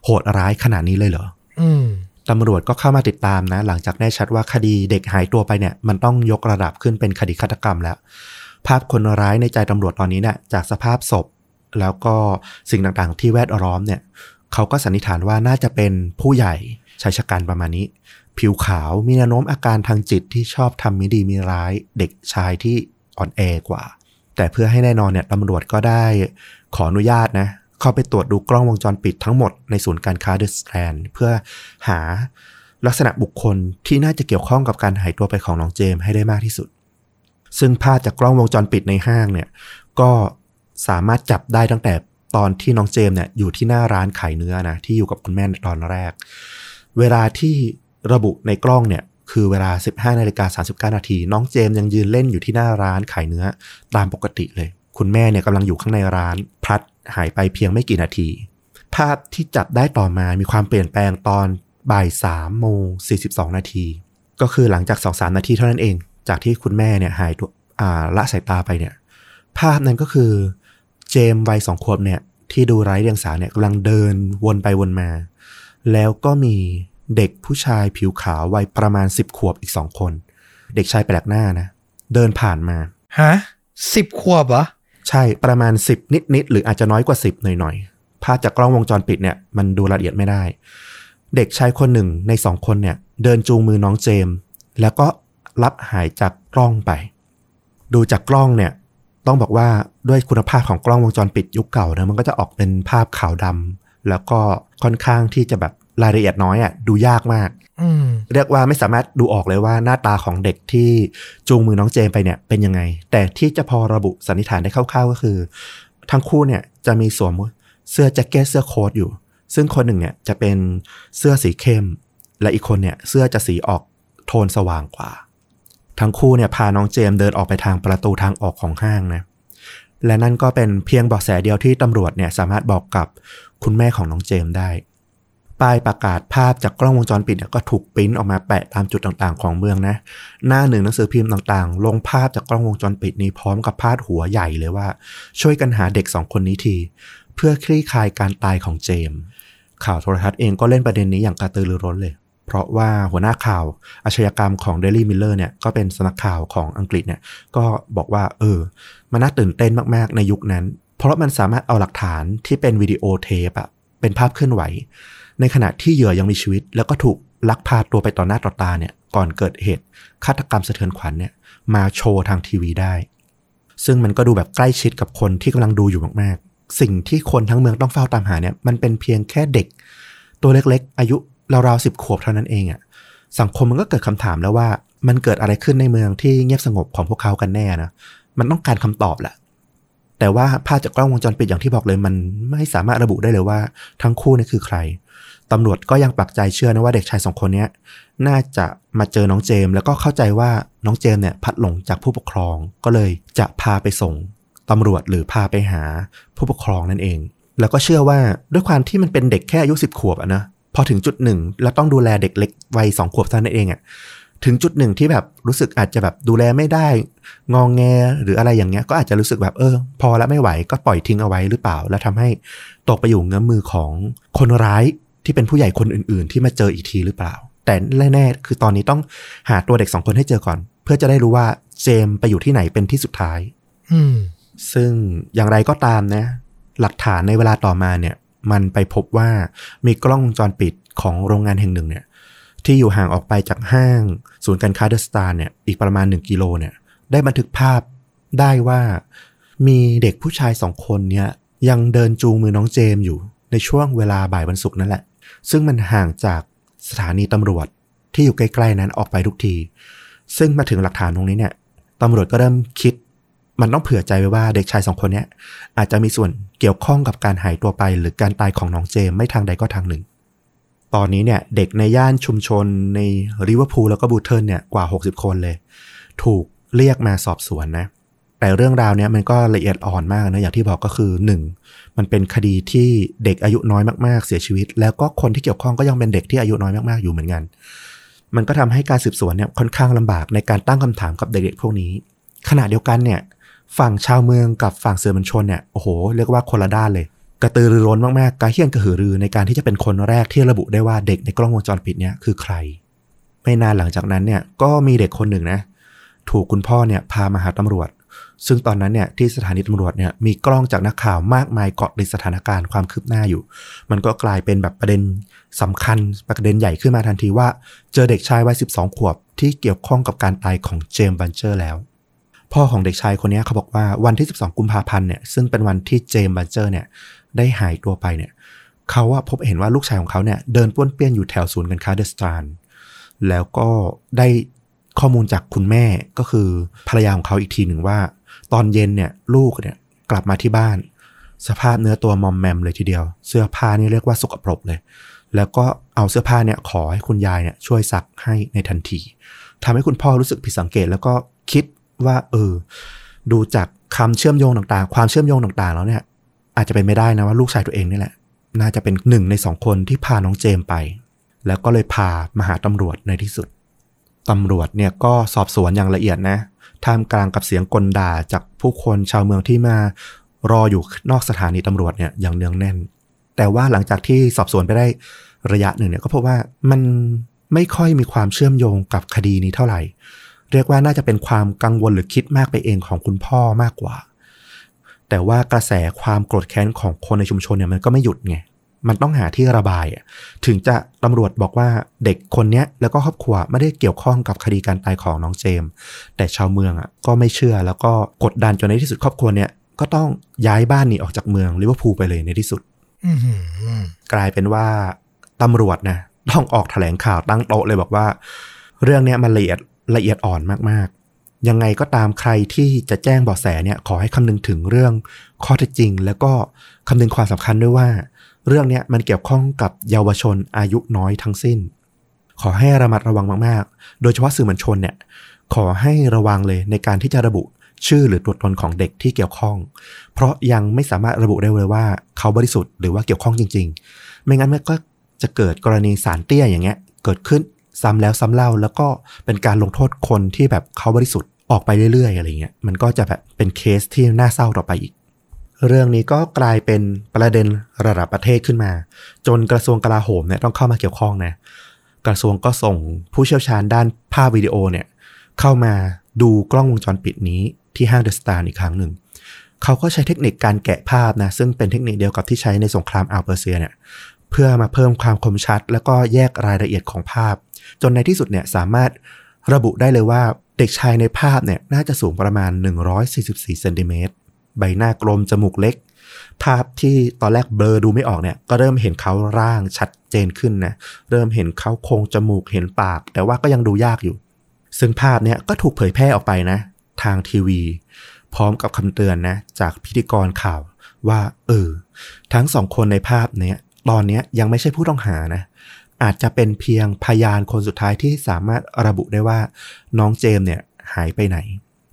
S1: โหดร้ายขนาดนี้เลยเหรอ
S2: อืม
S1: ตำรวจก็เข้ามาติดตามนะ หลังจากแน่ชัดว่าคดีเด็กหายตัวไปเนี่ย มันต้องยกระดับขึ้นเป็นคดีฆาตกรรมแล้ว ภาพคนร้ายในใจตำรวจตอนนี้เนี่ยจากสภาพศพ แล้วก็สิ่งต่างๆ ที่แวดล้อมเนี่ย เขาก็สันนิษฐานว่าน่าจะเป็นผู้ใหญ่ชายชะกันประมาณนี้ ผิวขาวมีแนวโน้มอาการทางจิตที่ชอบทำไม่ดีมีร้าย เด็กชายที่อ่อนแอกว่า แต่เพื่อให้แน่นอนเนี่ยตำรวจก็ได้ขออนุญาตนะเข้าไปตรวจดูกล้องวงจรปิดทั้งหมดในศูนย์การค้าเดอะสแตนเพื่อหาลักษณะบุคคลที่น่าจะเกี่ยวข้องกับการหายตัวไปของน้องเจมส์ให้ได้มากที่สุด ซึ่งภาพจากกล้องวงจรปิดในห้างเนี่ยก็สามารถจับได้ตั้งแต่ตอนที่น้องเจมส์เนี่ยอยู่ที่หน้าร้านขายเนื้อนะที่อยู่กับคุณแม่ในตอนแรก เวลาที่ระบุในกล้องเนี่ย คือเวลา 15นาฬิกา39 นาที น้องเจมส์ยังยืนเล่นอยู่ที่หน้าร้านขายเนื้อตามปกติเลย คุณแม่เนี่ยกำลังอยู่ข้างในร้าน พลัดหายไปเพียงไม่กี่นาที ภาพที่จับได้ต่อมามีความเปลี่ยนแปลงตอนบ่ายสามโมงสี่สิบสองนาที ก็คือหลังจากสองสามนาทีเท่านั้นเอง จากที่คุณแม่เนี่ยหายตัวอ่าละสายตาไปเนี่ย ภาพนั้นก็คือเจมส์วัยสองขวบเนี่ยที่ดูไร้เดียงสาเนี่ยกำลังเดินวนไปวนมา แล้วก็มี เด็กผู้ชายผิวขาววัยประมาณสิบขวบอีกสองคน เด็กชายแปลกหน้านะ เดินผ่านมา
S2: ฮะสิบขวบเหรอ
S1: ใช่ประมาณ10นิดๆหรืออาจจะน้อยกว่า10หน่อยๆภาพจากกล้องวงจรปิดเนี่ยมันดูรายละเอียดไม่ได้ เด็กชายคนหนึ่งในสองคนเนี่ย เดินจูงมือน้องเจมส์แล้วก็รับหายจากกล้องไป ดูจากกล้องเนี่ย ต้องบอกว่าด้วยคุณภาพของกล้องวงจรปิดยุคเก่านะมันก็จะออกเป็นภาพขาวดำแล้วก็ค่อนข้างที่จะแบบ รายละเอียดน้อยอะ่ะดูยากมาก
S2: อืม
S1: เรียกว่าไม่สามารถดูออกเลยว่าหน้าตาของเด็กที่จูงมือน้องเจมไปเนี่ยเป็นยังไง แต่ที่จะพอระบุสันนิษฐานได้คร่าวๆก็คือ ทั้งคู่เนี่ยจะมีสวมเสื้อแจ็คเก็ตเสื้อโค้ทอยู่ ซึ่งคนหนึ่งเนี่ยจะเป็นเสื้อสีเข้ม และอีกคนเนี่ยเสื้อจะสีออกโทนสว่างกว่า ทั้งคู่เนี่ยพาน้องเจมเดินออกไปทางประตูทางออกของห้างนะและนั่นก็เป็นเพียงเบาะแสเดียวที่ตำรวจเนี่ยสามารถบอกกับคุณแม่ของน้องเจมได้ ป้ายประกาศภาพจากกล้องวงจรปิดเนี่ยก็ถูกปริ้นออกมาแปะตามจุดต่างๆของเมืองนะ หน้าหนึ่งหนังสือพิมพ์ต่างๆ ลงภาพจากกล้องวงจรปิดนี้พร้อมกับพาดหัวใหญ่เลยว่า ช่วยกันหาเด็กสองคนนี้ที เพื่อคลี่คลายการตายของเจมส์ข่าวโทรทัศน์เองก็เล่นประเด็นนี้อย่างกระตือรือร้นเลย เพราะว่าหัวหน้าข่าวอาชญากรรมของ Daily Miller เนี่ยก็เป็นสนักข่าวของอังกฤษเนี่ยก็บอกว่าเออมันน่าตื่นเต้นมากๆในยุคนั้น เพราะมันสามารถเอาหลักฐานที่เป็นวิดีโอเทปอะเป็นภาพเคลื่อนไหว ในขณะที่เหยื่อยังมีชีวิต แล้วก็ถูกลักพาตัวไปต่อหน้าต่อตาเนี่ยก่อนเกิดเหตุฆาตกรรมสะเทือนขวัญเนี่ยมาโชว์ทางทีวีได้ ซึ่งมันก็ดูแบบใกล้ชิดกับคนที่กำลังดูอยู่มากๆ สิ่งที่คนทั้งเมืองต้องเฝ้าตามหาเนี่ยมันเป็นเพียงแค่เด็ก ตัวเล็กๆ อายุราวๆสิบขวบเท่านั้นเองอะสังคมมันก็เกิดคำถามแล้วว่ามันเกิดอะไรขึ้นในเมืองที่เงียบสงบของพวกเขากันแน่นะมันต้องการคำตอบแหละแต่ว่าภาพจากกล้องวงจรปิดอย่างที่บอกเลยมันไม่สามารถระบุได้เลยว่า ทั้งคู่นี่คือใคร ตำรวจก็ยังปักใจเชื่อนะว่าเด็กชายสองคนนี้น่าจะมาเจอน้องเจม แล้วก็เข้าใจว่าน้องเจมเนี่ยพัดหลงจากผู้ปกครอง ก็เลยจะพาไปส่งตำรวจหรือพาไปหาผู้ปกครองนั่นเอง แล้วก็เชื่อว่าด้วยความที่มันเป็นเด็กแค่อายุสิบขวบอะนะพอถึงจุดหนึ่งแล้วต้องดูแลเด็กเล็กวัยสองขวบเท่านั้นเองอะถึงจุดหนึ่งที่แบบรู้สึกอาจจะแบบดูแลไม่ได้ งองแงหรืออะไรอย่างเงี้ย ก็อาจจะรู้สึกแบบเออ พอแล้วไม่ไหวก็ปล่อยทิ้งเอาไว้หรือเปล่า แล้วทำให้ตกไปอยู่เงื้อมือของคนร้าย ที่เป็นผู้ใหญ่คนอื่น ๆ ที่มาเจออีกทีหรือเปล่า แต่แน่ๆคือตอนนี้ต้องหาตัวเด็กสองคนให้เจอก่อน เพื่อจะได้รู้ว่าเจมส์ไปอยู่ที่ไหนเป็นที่สุดท้าย
S2: อืม
S1: ซึ่งอย่างไรก็ตามนะ หลักฐานในเวลาต่อมาเนี่ย มันไปพบว่ามีกล้องวงจรปิดของโรงงานแห่งหนึ่งเนี่ย ที่อยู่ห่างออกไปจากห้าง ศูนย์การค้าเดอะสตาร์เนี่ยอีกประมาณ 1 กิโลเนี่ย ได้บันทึกภาพได้ว่ามีเด็กผู้ชายสองคนเนี่ยยังเดินจูงมือน้องเจมส์อยู่ ในช่วงเวลาบ่ายวันศุกร์นั่นแหละ ซึ่งมันห่างจากสถานีตำรวจที่อยู่ใกล้ๆนั้นออกไปทุกที ซึ่งมาถึงหลักฐานตรงนี้เนี่ยตำรวจก็เริ่มคิด มันต้องเผื่อใจไว้ว่าเด็กชายสองคนเนี้ยอาจจะมีส่วนเกี่ยวข้องกับการหายตัวไป หรือการตายของน้องเจมส์ไม่ทางใดก็ทางหนึ่ง ตอนนี้เนี่ยเด็กในย่านชุมชนในลิเวอร์พูลแล้วก็บูเทิลเนี่ยกว่า 60 คนเลย ถูกเรียกมาสอบสวนนะ แต่เรื่องราวเนี้ยมันก็ละเอียดอ่อนมากนะอย่างที่บอกก็คือ 1. มันเป็นคดีที่เด็กอายุน้อยมากๆ เสียชีวิต แล้วก็คนที่เกี่ยวข้องก็ยังเป็นเด็กที่อายุน้อยมากๆอยู่เหมือนกัน มันก็ทำให้การสืบสวนเนี่ยค่อนข้างลำบากในการตั้งคำถามกับเด็กๆพวกนี้ ขณะเดียวกันเนี่ยฝั่งชาวเมืองกับฝั่งเสื่อมวลชนเนี่ยโอ้โหเรียกว่าคนละด้านเลย กระตือรือร้นมากๆกระเฮี้ยนกระหือรือในการที่จะเป็นคนแรกที่ระบุได้ว่าเด็กในกล้องวงจรปิดเนี่ยคือใคร ไม่นานหลังจากนั้นเนี่ยก็มีเด็กคนหนึ่งนะ ถูกคุณพ่อเนี่ยพามาหาตำรวจ ซึ่งตอนนั้นเนี่ยที่สถานีตำรวจเนี่ยมีกล้องจากนักข่าวมากมายเกาะติดสถานการณ์ความคืบหน้าอยู่ มันก็กลายเป็นแบบประเด็นสำคัญประเด็นใหญ่ขึ้นมาทันทีว่า เจอเด็กชายวัย12ขวบ ที่เกี่ยวข้องกับการตายของเจมส์บัลเจอร์แล้ว พ่อของเด็กชายคนนี้เขาบอกว่าวันที่ 12 กุมภาพันธ์เนี่ยซึ่งเป็นวันที่เจมส์บัลเจอร์เนี่ยได้หายตัวไปเนี่ยเขาว่าพบเห็นว่าลูกชายของเขาเนี่ยเดินป้วนเปี้ยนอยู่แถวศูนย์การค้า The Strand แล้วก็ได้ข้อมูลจากคุณแม่ก็คือภรรยาของเขาอีกทีหนึ่งว่า ตอนเย็นเนี่ยลูกเนี่ยกลับมาที่บ้าน สภาพเนื้อตัวมอมแมมเลยทีเดียว เสื้อผ้านี่เรียกว่าสกปรกเลย แล้วก็เอาเสื้อผ้าเนี่ยขอให้คุณยายเนี่ยช่วยซักให้ในทันทีทำให้คุณพ่อรู้สึกผิดสังเกต แล้วก็คิดว่า เออ ดูจากคำเชื่อมโยงต่างๆ ความเชื่อมโยงต่างๆ แล้วเนี่ย อาจจะเป็นไม่ได้นะว่าลูกชายตัวเองนี่แหละ น่าจะเป็นหนึ่งในสองคนที่พาน้องเจมไป แล้วก็เลยพามาหาตำรวจในที่สุดตำรวจเนี่ยก็สอบสวนอย่างละเอียดนะ ท่ามกลางกับเสียงกลด่าจากผู้คนชาวเมืองที่มารออยู่นอกสถานีตำรวจเนี่ยอย่างเนืองแน่น แต่ว่าหลังจากที่สอบสวนไปได้ระยะหนึ่งเนี่ยก็พบว่ามันไม่ค่อยมีความเชื่อมโยงกับคดีนี้เท่าไหร่ เรียกว่าน่าจะเป็นความกังวลหรือคิดมากไปเองของคุณพ่อมากกว่า แต่ว่ากระแสความโกรธแค้นของคนในชุมชนเนี่ยมันก็ไม่หยุดไง มันต้องหาที่ระบาย ถึงจะตำรวจบอกว่าเด็กคนนี้แล้วก็ครอบครัวไม่ได้เกี่ยวข้องกับคดีการตายของน้องเจมส์แต่ชาวเมืองอะก็ไม่เชื่อแล้วก็กดดันจนในที่สุดครอบครัวเนี่ยก็ต้องย้ายบ้านหนีออกจากเมืองลิเวอร์พูลไปเลยในที่สุด
S2: ก
S1: ลายเป็นว่าตำรวจนะต้องออกแถลงข่าวตั้งโต๊ะเลยบอกว่า เรื่องนี้มันละเอียดละเอียดอ่อนมากๆ ยังไงก็ตามใครที่จะแจ้งเบาะแสเนี่ยขอให้คำนึงถึงเรื่องข้อเท็จจริง แล้วก็คำนึงความสำคัญด้วยว่า เรื่องนี้มันเกี่ยวข้องกับเยาวชนอายุน้อยทั้งสิ้น ขอให้ระมัดระวังมากๆ โดยเฉพาะสื่อมวลชนเนี่ยขอให้ระวังเลยในการที่จะระบุชื่อหรือตัวตนของเด็กที่เกี่ยวข้อง เพราะยังไม่สามารถระบุได้เลยว่าเขาบริสุทธิ์หรือว่าเกี่ยวข้องจริง ๆ ไม่งั้นมันก็จะเกิดกรณีสารเตี้ยอย่างเงี้ยเกิดขึ้นซ้ำแล้วซ้ำเล่า แล้วก็เป็นการลงโทษคนที่แบบเขาบริสุทธิ์ออกไปเรื่อยๆอะไรเงี้ยมันก็จะแบบเป็นเคสที่น่าเศร้าต่อไปอีก เรื่องนี้ก็กลายเป็นประเด็นระดับประเทศขึ้นมา จนกระทรวงกลาโหมเนี่ยต้องเข้ามาเกี่ยวข้องนะกระทรวงก็ส่งผู้เชี่ยวชาญด้านภาพวิดีโอเนี่ยเข้ามาดูกล้องวงจรปิดนี้ที่ห้างเดอะสตาร์อีกครั้งหนึ่ง เขาก็ใช้เทคนิคการแกะภาพนะซึ่งเป็นเทคนิคเดียวกับที่ใช้ในสงครามอัลเปอร์เซียเนี่ยเพื่อมาเพิ่มความคมชัด แล้วก็แยกรายละเอียดของภาพ จนในที่สุดเนี่ยสามารถระบุได้เลยว่าเด็กชายในภาพเนี่ยน่าจะสูงประมาณ 144เซนติเมตร ใบหน้ากลมจมูกเล็ก ภาพที่ตอนแรกเบลอดูไม่ออกเนี่ย ก็เริ่มเห็นเขาร่างชัดเจนขึ้นนะ เริ่มเห็นเขาโครงจมูกเห็นปาก แต่ว่าก็ยังดูยากอยู่ ซึ่งภาพเนี่ยก็ถูกเผยแพร่ออกไปนะ ทางทีวี พร้อมกับคำเตือนนะ จากพิธีกรข่าวว่าเออทั้งสองคนในภาพเนี้ยตอนเนี้ยยังไม่ใช่ผู้ต้องหานะ อาจจะเป็นเพียงพยานคนสุดท้ายที่สามารถระบุได้ว่าน้องเจมส์เนี่ยหายไปไหน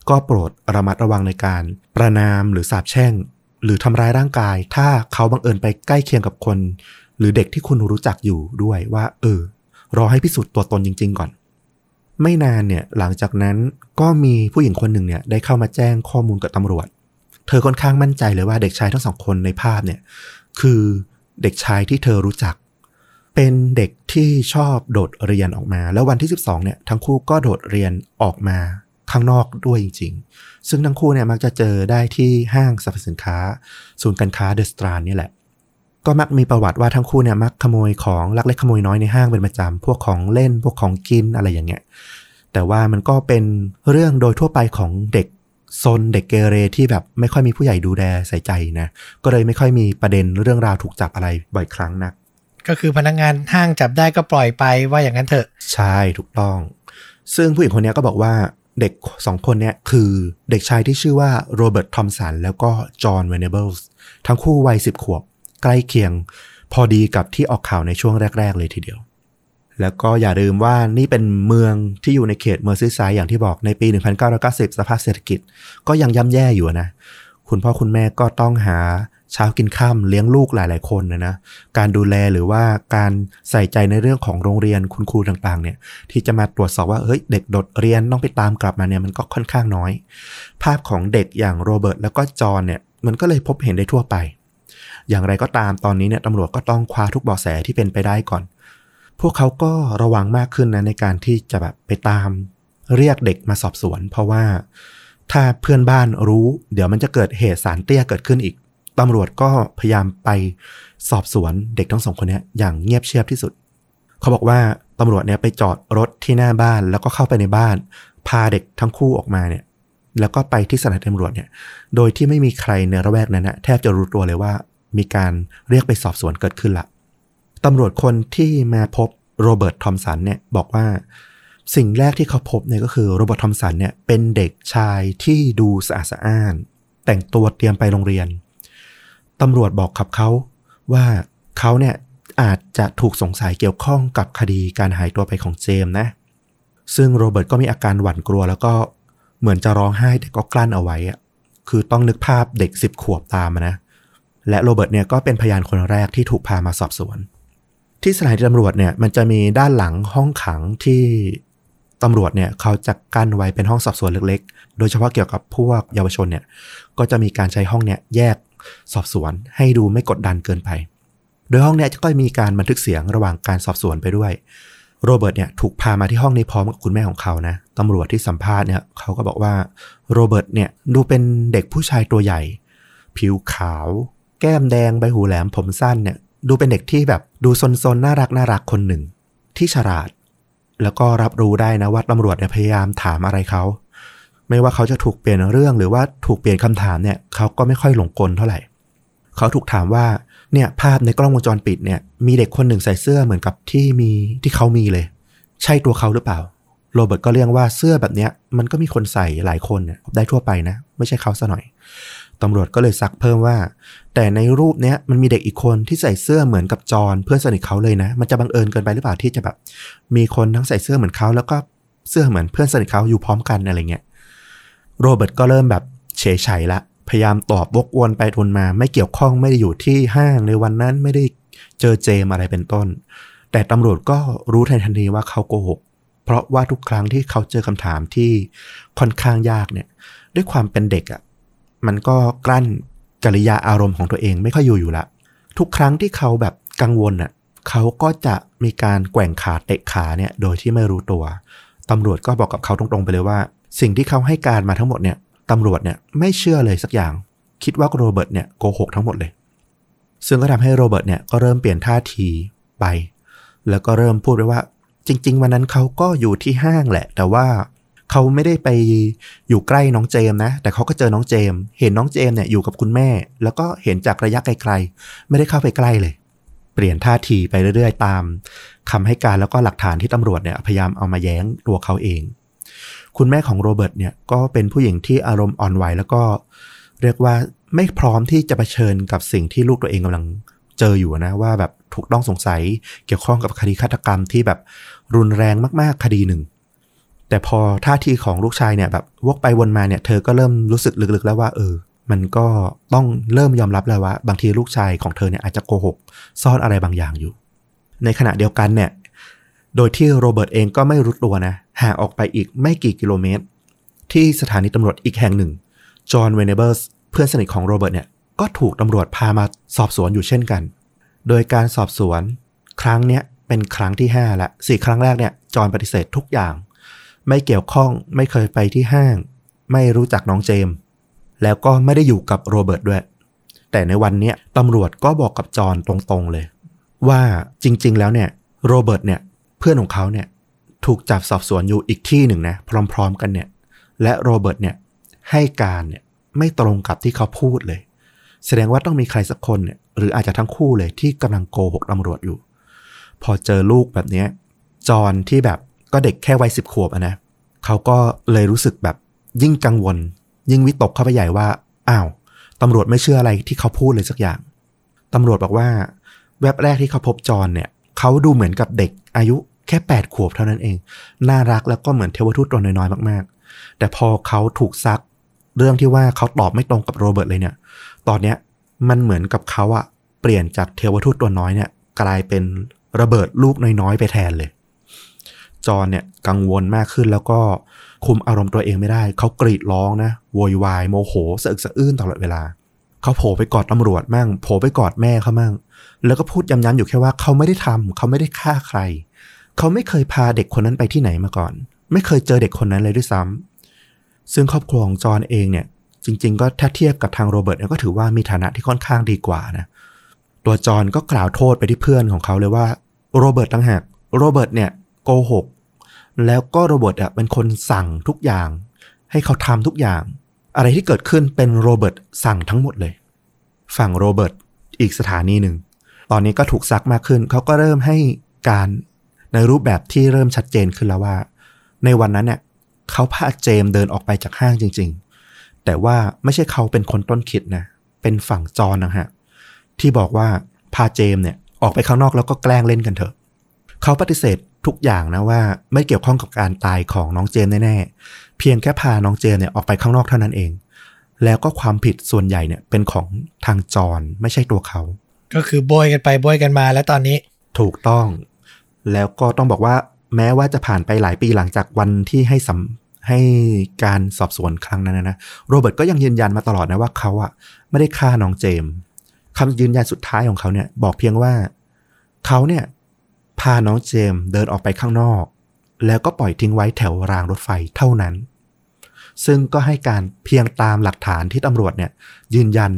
S1: ก็โปรดระมัดระวังในการ ประนามหรือสาปแช่ง หรือทำร้ายร่างกาย ถ้าเขาบังเอิญไปใกล้เคียงกับคน หรือเด็กที่คุณรู้จักอยู่ด้วยว่า เออ รอให้พิสูจน์ตัวตนจริง ๆ ก่อน ไม่นานเนี่ยหลังจากนั้นก็มีผู้หญิงคนหนึ่งเนี่ยได้เข้ามาแจ้งข้อมูลกับตำรวจ เธอค่อนข้างมั่นใจเลยว่าเด็กชายทั้งสองคนในภาพเนี่ย คือเด็กชายที่เธอรู้จัก เป็นเด็กที่ชอบโดดเรียนออกมา แล้ววันที่ 12เนี่ยทั้งคู่ก็โดดเรียนออกมา ข้างนอกด้วยจริง ๆ ซึ่งทั้งคู่เนี่ยมักจะเจอได้ที่ห้างสรรพสินค้า ศูนย์การค้าเดอะสตรานนี่แหละ ก็มักมีประวัติว่าทั้งคู่เนี่ยมักขโมยของลักเล็กขโมยน้อยในห้างเป็นประจำพวกของเล่นพวกของกินอะไรอย่างเงี้ยแต่ว่ามันก็เป็นเรื่องโดยทั่วไปของเด็กซนเด็กเกเรที่แบบไม่ค่อยมีผู้ใหญ่ดูแลใส่ใจนะก็เลยไม่ค่อยมีประเด็นเรื่องราวถูกจับอะไรบ่อยครั้งนัก
S2: ก็คือพนักงานห้างจับได้ก็ปล่อยไปว่าอย่างนั้นเถอะ
S1: ใช่ถูกต้อง ซึ่งผู้หญิงคนเนี้ยก็บอกว่า เด็กสองคนเนี้ยคือเด็กชายที่ชื่อว่าโรเบิร์ตทอมสันแล้วก็จอห์นเวเนเบิลส์ทั้งคู่วัยสิบขวบ ใกล้เคียง พอดีกับที่ออกข่าวในช่วงแรก ๆ เลยทีเดียว แล้วก็อย่าลืมว่านี่เป็นเมืองที่อยู่ในเขตเมอร์ซีไซด์อย่างที่บอกในปี 1990 สภาพเศรษฐกิจ ก็ยังย่ำแย่อยู่นะ คุณพ่อคุณแม่ก็ต้องหา เช้ากินข้ามเลี้ยงลูกหลาย ๆ คนนะนะ การดูแลหรือว่าการใส่ใจในเรื่องของโรงเรียนคุณครูต่าง ๆ เนี่ย ที่จะมาตรวจสอบว่าเฮ้ยเด็กโดดเรียนต้องไปตามกลับมาเนี่ยมันก็ค่อนข้างน้อย ภาพของเด็กอย่างโรเบิร์ตแล้วก็จอห์นเนี่ยมันก็เลยพบเห็นได้ทั่วไป อย่างไรก็ตามตอนนี้เนี่ยตำรวจก็ต้องคว้าทุกเบาะแสที่เป็นไปได้ก่อน พวกเขาก็ระวังมากขึ้นนะในการที่จะแบบไปตาม เรียกเด็กมาสอบสวน เพราะว่าถ้าเพื่อนบ้านรู้ เดี๋ยวมันจะเกิดเหตุสารเตี้ยเกิดขึ้นอีก ตำรวจก็พยายามไปสอบสวนเด็กทั้งสองคนนี้อย่างเงียบเชียบที่สุด เขาบอกว่าตำรวจเนี่ยไปจอดรถที่หน้าบ้านแล้วก็เข้าไปในบ้าน พาเด็กทั้งคู่ออกมาเนี่ย แล้วก็ไปที่สถานีตำรวจเนี่ย โดยที่ไม่มีใครในระแวกนั้นนะแทบจะรู้ตัวเลยว่า มีการเรียกไปสอบสวนเกิดขึ้นละตำรวจคนที่มาพบโรเบิร์ตทอมสันเนี่ยบอกว่าสิ่งแรกที่เขาพบเนี่ยก็คือโรเบิร์ตทอมสันเนี่ยเป็นเด็กชายที่ดูสะอาดสะอ้าน แต่งตัวเตรียมไปโรงเรียน ตำรวจบอกกับเขาว่าเขาเนี่ยอาจจะถูกสงสัยเกี่ยวข้องกับคดีการหายตัวไปของเจมส์นะ ซึ่งโรเบิร์ตก็มีอาการหวั่นกลัว แล้วก็เหมือนจะร้องไห้แต่ก็กลั้นเอาไว้อะคือต้องนึกภาพเด็กสิบขวบตามนะ และโรเบิร์ตเนี่ยก็เป็นพยานคนแรกที่ถูกพามาสอบสวน ที่สถานีตำรวจเนี่ยมันจะมีด้านหลังห้องขังที่ตำรวจเนี่ยเขาจะกั้นไว้เป็นห้องสอบสวนเล็กๆ โดยเฉพาะเกี่ยวกับพวกเยาวชนเนี่ยก็จะมีการใช้ห้องเนี่ยแยก สอบสวน ให้ดูไม่กดดันเกินไป โดยห้องเนี่ยก็มีการบันทึกเสียงระหว่างการสอบสวนไปด้วย โรเบิร์ตเนี่ยถูกพามาที่ห้องนี้พร้อมกับคุณแม่ของเขานะตำรวจที่สัมภาษณ์เนี่ยเขาก็บอกว่าโรเบิร์ตเนี่ยดูเป็นเด็กผู้ชายตัวใหญ่ ผิวขาว แก้มแดงใบหูแหลมผมสั้นเนี่ยดูเป็นเด็กที่แบบดูซนๆน่ารักน่ารักคนหนึ่ง ที่ฉลาด แล้วก็รับรู้ได้นะว่าตำรวจเนี่ยพยายามถามอะไรเขา ไม่ว่าเขาจะถูกเปลี่ยนเรื่องหรือว่าถูกเปลี่ยนคำถามเนี่ยเขาก็ไม่ค่อยหลงกลเท่าไหร่ เขาถูกถามว่าเนี่ยภาพในกล้องวงจรปิดเนี่ยมีเด็กคนหนึ่งใส่เสื้อเหมือนกับที่มีที่เขามีเลย ใช่ตัวเขาหรือเปล่า โรเบิร์ตก็เรียกว่าเสื้อแบบเนี้ยมันก็มีคนใส่หลายคนเนี่ยได้ทั่วไปนะ ไม่ใช่เขาซะหน่อยตำรวจก็เลยซักเพิ่มว่า แต่ในรูปเนี้ยมันมีเด็กอีกคนที่ใส่เสื้อเหมือนกับจอห์นเพื่อนสนิทเขาเลยนะ มันจะบังเอิญเกินไปหรือเปล่าที่จะแบบ มีคนทั้งใส่เสื้อเหมือนเขาแล้วก็เสื้อเหมือนเพื่อนสนิทเขาอยู่พร้อมกันอะไรเงี้ย โรเบิร์ตก็เริ่มแบบเฉยเฉยละ พยายามตอบวกวนไปทวนมา ไม่เกี่ยวข้องไม่ได้อยู่ที่ห้างในวันนั้นไม่ได้เจอเจมอะไรเป็นต้น แต่ตำรวจก็รู้ทันทันทีว่าเขาโกหก เพราะว่าทุกครั้งที่เขาเจอคำถามที่ค่อนข้างยากเนี่ย ด้วยความเป็นเด็กอะ่ะ มันก็กลั้นกิริยาอารมณ์ของตัวเองไม่ค่อยอยู่อยู่ละ ทุกครั้งที่เขาแบบกังวลอะเขาก็จะมีการแกว่งขาเตะขาเนี่ยโดยที่ไม่รู้ตัว ตำรวจก็บอกกับเขาตรงๆไปเลยว่า สิ่งที่เขาให้การมาทั้งหมดเนี่ยตำรวจเนี่ยไม่เชื่อเลยสักอย่าง คิดว่าโรเบิร์ตเนี่ยโกหกทั้งหมดเลย ซึ่งก็ทำให้โรเบิร์ตเนี่ยก็เริ่มเปลี่ยนท่าทีไป แล้วก็เริ่มพูดไปว่า จริง ๆ วันนั้นเขาก็อยู่ที่ห้างแหละ แต่ว่าเขาไม่ได้ไปอยู่ใกล้น้องเจมนะ แต่เขาก็เจอน้องเจม เห็นน้องเจมเนี่ยอยู่กับคุณแม่ แล้วก็เห็นจากระยะไกลๆ ไม่ได้เข้าไปใกล้เลย เปลี่ยนท่าทีไปเรื่อยๆ ตามคำให้การแล้วก็หลักฐานที่ตำรวจเนี่ยพยายามเอามาแย้งตัวเขาเอง คุณแม่ของโรเบิร์ตเนี่ยก็เป็นผู้หญิงที่อารมณ์อ่อนไหวแล้วก็เรียกว่าไม่พร้อมที่จะเผชิญกับสิ่งที่ลูกตัวเองกำลังเจออยู่นะว่าแบบถูกต้องสงสัยเกี่ยวข้องกับคดีฆาตกรรมที่แบบรุนแรงมาก ๆ คดีหนึ่ง แต่พอท่าทีของลูกชายเนี่ยแบบวกไปวนมาเนี่ย เธอก็เริ่มรู้สึกลึกๆแล้วว่า เออ มันก็ต้องเริ่มยอมรับแล้วว่า บางทีลูกชายของเธอเนี่ยอาจจะโกหก ซ่อนอะไรบางอย่างอยู่ ในขณะเดียวกันเนี่ย โดยที่โรเบิร์ตเองก็ไม่รู้ตัวนะห่างออกไปอีกไม่กี่กิโลเมตร ที่สถานีตำรวจอีกแห่งหนึ่ง จอห์นเวเนเบิลส์เพื่อนสนิทของโรเบิร์ตเนี่ยก็ถูกตำรวจพามาสอบสวนอยู่เช่นกัน โดยการสอบสวน ครั้งเนี้ยเป็นครั้งที่5ละสี่ครั้งแรกเนี่ยจอห์นปฏิเสธทุกอย่าง ไม่เกี่ยวข้องไม่เคยไปที่ห้าง ไม่รู้จักน้องเจมส์แล้วก็ไม่ได้อยู่กับโรเบิร์ตด้วย แต่ในวันเนี้ยตำรวจก็บอกกับจอห์นตรงๆเลย ว่าจริงๆแล้วเนี่ยโรเบิร์ตเนี่ย พื่อนของเขาเนี่ยถูกจับสอบสวนอยู่อีกที่หนึ่งนะพร้อม ๆ กันเนี่ยและโรเบิร์ตเนี่ยให้การเนี่ยไม่ตรงกับที่เขาพูดเลย แสดงว่าต้องมีใครสักคนเนี่ยหรืออาจจะทั้งคู่เลยที่กำลังโกหกตำรวจอยู่ พอเจอลูกแบบเนี้ยจอห์นที่แบบก็เด็กแค่วัยสิบขวบนะเขาก็เลยรู้สึกแบบยิ่งกังวล ยิ่งวิตกเข้าไปใหญ่ว่าอ้าวตำรวจไม่เชื่ออะไรที่เขาพูดเลยสักอย่างตำรวจบอกว่า แวบแรกที่เขาพบจอห์นเนี่ย เขาดูเหมือนกับเด็กอายุ แค่แปดขวบเท่านั้นเอง น่ารักแล้วก็เหมือนเทวทูตตัวน้อยๆมากๆ แต่พอเขาถูกซักเรื่องที่ว่าเขาตอบไม่ตรงกับโรเบิร์ตเลยเนี่ย ตอนเนี้ยมันเหมือนกับเขาอะเปลี่ยนจากเทวทูตตัวน้อยเนี่ยกลายเป็นระเบิดลูกน้อยๆไปแทนเลย จอนเนี่ยกังวลมากขึ้นแล้วก็คุมอารมณ์ตัวเองไม่ได้ เขากรีดร้องนะโวยวายโมโหสะอึกสะอื้นตลอดเวลา เขาโผล่ไปกอดตำรวจมั่งโผล่ไปกอดแม่เขามั่ง แล้วก็พูดย้ำๆอยู่แค่ว่าเขาไม่ได้ทำเขาไม่ได้ฆ่าใคร เขาไม่เคยพาเด็กคนนั้นไปที่ไหนมาก่อน ไม่เคยเจอเด็กคนนั้นเลยด้วยซ้ำซึ่งครอบครัวของจอห์นเองเนี่ยจริง ๆ ก็ถ้าเทียบกับทางโรเบิร์ตเนี่ยก็ถือว่ามีฐานะที่ค่อนข้างดีกว่านะตัวจอห์นก็กล่าวโทษไปที่เพื่อนของเขาเลยว่าโรเบิร์ตต่างหากโรเบิร์ตเนี่ยโกหกแล้วก็โรเบิร์ตอะเป็นคนสั่งทุกอย่าง ให้เขาทำทุกอย่าง อะไรที่เกิดขึ้นเป็นโรเบิร์ตสั่งทั้งหมดเลย ฝั่งโรเบิร์ตอีกสถานีหนึ่ง ตอนนี้ก็ถูกซักมากขึ้น เขาก็เริ่มให้การ ในรูปแบบที่เริ่มชัดเจนขึ้นแล้วว่า ในวันนั้นเนี่ยเขาพาเจมส์เดินออกไปจากห้างจริง ๆ แต่ว่าไม่ใช่เขาเป็นคนต้นคิดนะ เป็นฝั่งจอห์นนะฮะ ที่บอกว่าพาเจมเนี่ยออกไปข้างนอกแล้วก็แกล้งเล่นกันเถอะ เขาปฏิเสธทุกอย่างนะว่าไม่เกี่ยวข้องกับการตายของน้องเจมแน่ๆ เพียงแค่พาน้องเจมเนี่ยออกไปข้างนอกเท่านั้นเอง แล้วก็ความผิดส่วนใหญ่เนี่ยเป็นของทางจอนไม่ใช่ตัวเขา
S2: ก็คือโบยกันไปโบยกันมาแล้วตอนนี้
S1: ถูกต้อง แล้วก็ต้องบอกว่าแม้ว่าจะผ่านไปหลายปีหลังจากวันที่ให้สัมให้การสอบสวนครั้งนั้นนะนะโรเบิร์ตก็ยังยืนยันมาตลอดนะว่าเขาอะไม่ได้ฆ่าน้องเจมส์คำยืนยันสุดท้ายของเขาเนี่ยบอกเพียงว่าเขาเนี่ยพาน้องเจมส์เดินออกไปข้างนอก แล้วก็ปล่อยทิ้งไว้แถวรางรถไฟเท่านั้น ซึ่งก็ให้การเพียงตามหลักฐานที่ตำรวจเนี่ยยืนยัน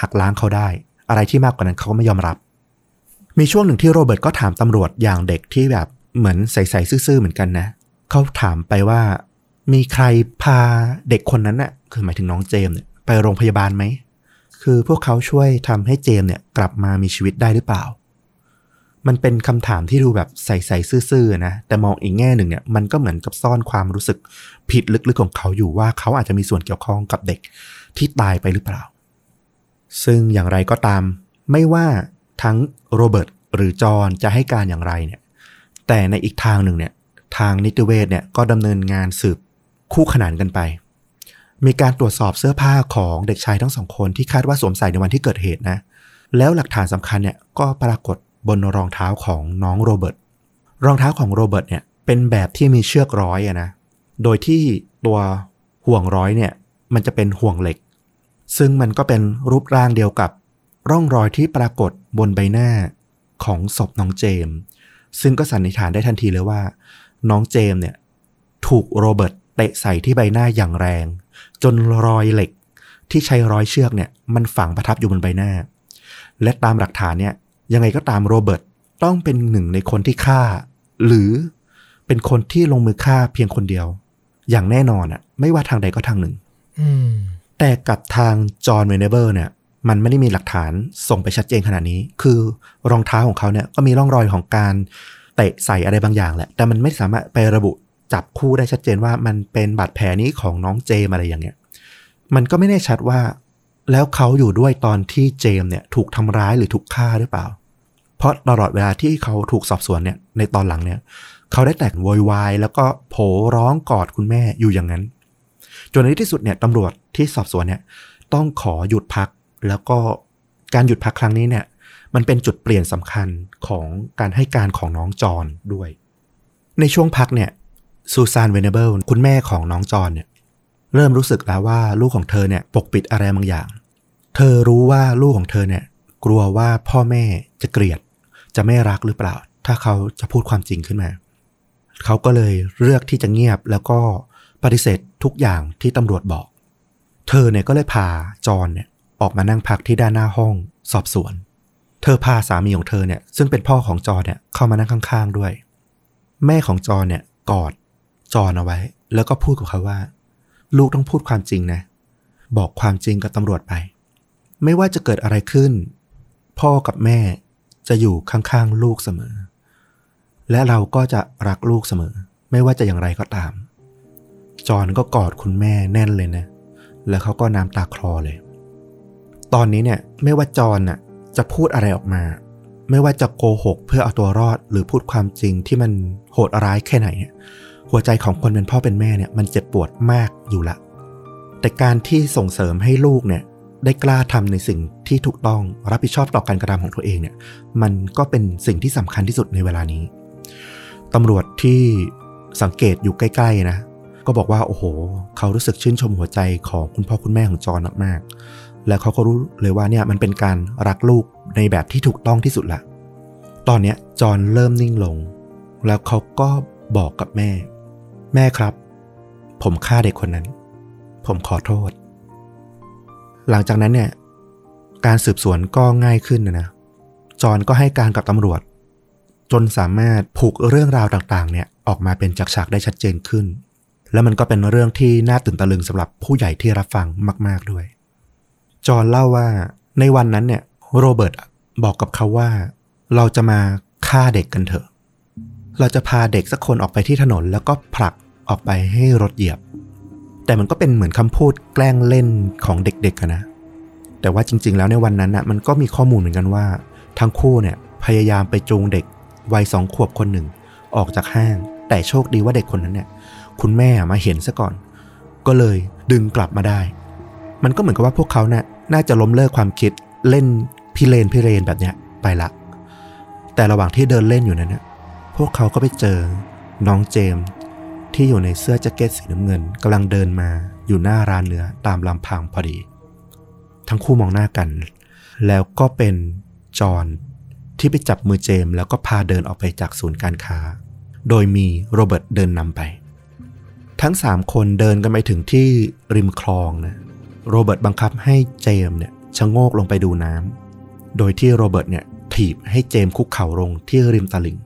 S1: หักล้างเขาได้ อะไรที่มากกว่านั้นเขาก็ไม่ยอมรับ มีช่วงหนึ่งที่โรเบิร์ตก็ถามตำรวจอย่างเด็กที่แบบเหมือนใสๆซื่อๆเหมือนกันนะเขาถามไปว่า มีใครพาเด็กคนนั้นน่ะ คือหมายถึงน้องเจมเนี่ยไปโรงพยาบาลไหมคือพวกเขาช่วยทำให้เจมเนี่ยกลับมามีชีวิตได้หรือเปล่า มันเป็นคำถามที่ดูแบบใสๆซื่อๆนะแต่มองอีกแง่หนึ่งเนี่ยมันก็เหมือนกับซ่อนความรู้สึกผิดลึกๆของเขาอยู่ว่าเขาอาจจะมีส่วนเกี่ยวข้องกับเด็กที่ตายไปหรือเปล่า ซึ่งอย่างไรก็ตาม ไม่ว่า ทั้งโรเบิร์ตหรือจอห์นจะให้การอย่างไรเนี่ย แต่ในอีกทางหนึ่งเนี่ย ทางนิติเวชเนี่ยก็ดำเนินงานสืบคู่ขนานกันไป มีการตรวจสอบเสื้อผ้าของเด็กชายทั้งสองคนที่คาดว่าสวมใส่ในวันที่เกิดเหตุนะ แล้วหลักฐานสำคัญเนี่ยก็ปรากฏบนรองเท้าของน้องโรเบิร์ต รองเท้าของโรเบิร์ตเนี่ยเป็นแบบที่มีเชือกร้อยอะนะ โดยที่ตัวห่วงร้อยเนี่ยมันจะเป็นห่วงเหล็ก ซึ่งมันก็เป็นรูปร่างเดียวกับ ร่องรอยที่ปรากฏบนใบหน้าของศพน้องเจมส์ซึ่งก็สันนิษฐานได้ทันทีเลยว่า น้องเจมส์เนี่ยถูกโรเบิร์ตเตะใส่ที่ใบหน้าอย่างแรง จนรอยเหล็กที่ใช้ร้อยเชือกเนี่ยมันฝังประทับอยู่บนใบหน้า และตามหลักฐานเนี่ยยังไงก็ตามโรเบิร์ตต้องเป็นหนึ่งในคนที่ฆ่า หรือเป็นคนที่ลงมือฆ่าเพียงคนเดียว อย่างแน่นอนอะไม่ว่าทางใดก็ทางหนึ่ง
S2: อืม
S1: แต่กับทางจอห์นเวเนเบอร์เนี่ย มันไม่ได้มีหลักฐานส่งไปชัดเจนขนาดนี้ คือรองเท้าของเขาเนี่ยก็มีร่องรอยของการเตะใส่อะไรบางอย่างแหละ แต่มันไม่สามารถไประบุจับคู่ได้ชัดเจนว่ามันเป็นบาดแผลนี้ของน้องเจมอะไรอย่างเงี้ย มันก็ไม่แน่ชัดว่า แล้วเขาอยู่ด้วยตอนที่เจมเนี่ยถูกทำร้ายหรือถูกฆ่าหรือเปล่า เพราะตลอดเวลาที่เขาถูกสอบสวนเนี่ยในตอนหลังเนี่ย เขาได้แต่โวยวายแล้วก็โผร้องกอดคุณแม่อยู่อย่างนั้น จนในที่สุดเนี่ยตำรวจที่สอบสวนเนี่ยต้องขอหยุดพัก แล้วก็การหยุดพักครั้งนี้เนี่ย มันเป็นจุดเปลี่ยนสำคัญของการให้การของน้องจอนด้วย ในช่วงพักเนี่ยซูซานเวเนเบิลคุณแม่ของน้องจอนเนี่ย เริ่มรู้สึกแล้วว่าลูกของเธอเนี่ยปกปิดอะไรบางอย่าง เธอรู้ว่าลูกของเธอเนี่ย กลัวว่าพ่อแม่จะเกลียด จะไม่รักหรือเปล่า ถ้าเขาจะพูดความจริงขึ้นมา เขาก็เลยเลือกที่จะเงียบแล้วก็ปฏิเสธทุกอย่างที่ตำรวจบอก เธอเนี่ยก็เลยพาจอนเนี่ย ออกมานั่งพักที่ด้านหน้าห้อง สอบสวน เธอพาสามีของเธอเนี่ย ซึ่งเป็นพ่อของจอเนี่ยเข้ามานั่งข้างๆด้วย แม่ของจอเนี่ยกอดจอนเอาไว้ แล้วก็พูดกับเขาว่า ลูกต้องพูดความจริงนะ บอกความจริงกับตำรวจไป ไม่ว่าจะเกิดอะไรขึ้น พ่อกับแม่จะอยู่ข้างๆลูกเสมอ และเราก็จะรักลูกเสมอ ไม่ว่าจะอย่างไรก็ตาม จอนก็กอดคุณแม่แน่นเลยนะ แล้วเขาก็น้ำตาคลอเลย ตอนนี้เนี่ยไม่ว่าจอนน่ะจะพูดอะไรออกมา ไม่ว่าจะโกหกเพื่อเอาตัวรอดหรือพูดความจริงที่มันโหดร้ายแค่ไหนเนี่ยหัวใจของคนเป็นพ่อเป็นแม่เนี่ยมันเจ็บปวดมากอยู่ละ แต่การที่ส่งเสริมให้ลูกเนี่ยได้กล้าทำในสิ่งที่ถูกต้องรับผิดชอบต่อการกระทำของตัวเองเนี่ย มันก็เป็นสิ่งที่สำคัญที่สุดในเวลานี้ตำรวจที่สังเกตอยู่ใกล้ ๆ นะ ก็บอกว่า โอ้โห เขารู้สึกชื่นชมหัวใจของคุณพ่อคุณแม่ของจอนมากๆ แล้วเขาก็รู้เลยว่าเนี่ยมันเป็นการรักลูกในแบบที่ถูกต้องที่สุดละ ตอนเนี้ยจอห์นเริ่มนิ่งลง แล้วเขาก็บอกกับแม่ แม่ครับ ผมฆ่าเด็กคนนั้น ผมขอโทษ หลังจากนั้นเนี่ย การสืบสวนก็ง่ายขึ้นนะนะจอห์นก็ให้การกับตำรวจ จนสามารถผูกเรื่องราวต่างๆ เนี่ยออกมาเป็นฉากๆได้ชัดเจนขึ้น แล้วมันก็เป็นเรื่องที่น่าตื่นตะลึงสำหรับผู้ใหญ่ที่รับฟังมาก ๆด้วย จอห์นเล่าว่าในวันนั้นเนี่ยโรเบิร์ตบอกกับเขาว่า เราจะมาฆ่าเด็กกันเถอะ เราจะพาเด็กสักคนออกไปที่ถนน แล้วก็ผลักออกไปให้รถเหยียบ แต่มันก็เป็นเหมือนคำพูดแกล้งเล่นของเด็กๆนะแต่ว่าจริง ๆ แล้วในวันนั้นน่ะมันก็มีข้อมูลเหมือนกันว่า ทั้งคู่เนี่ยพยายามไปจูงเด็กวัยสองขวบคนหนึ่ง ออกจากห้าง แต่โชคดีว่าเด็กคนนั้นเนี่ย คุณแม่มาเห็นซะก่อน ก็เลยดึงกลับมาได้ มันก็เหมือนกับว่าพวกเขาเนี่ยน่าจะล้มเลิกความคิดเล่นพิเรนพิเรนแบบเนี้ยไปละ แต่ระหว่างที่เดินเล่นอยู่นั้นเนี่ยพวกเขาก็ไปเจอน้องเจมที่อยู่ในเสื้อแจ็คเก็ตสีน้ำเงินกำลังเดินมาอยู่หน้าร้านเนื้อตามลำพังพอดี ทั้งคู่มองหน้ากัน แล้วก็เป็นจอห์นที่ไปจับมือเจมแล้วก็พาเดินออกไปจากศูนย์การค้า โดยมีโรเบิร์ตเดินนำไป ทั้งสามคนเดินกันไปถึงที่ริมคลองนะ โรเบิร์ตบังคับให้เจมส์เนี่ยชะโงกลงไปดูน้ำโดยที่โรเบิร์ตเนี่ยถีบให้เจมส์คุกเข่าลงที่ริมตลิ่ง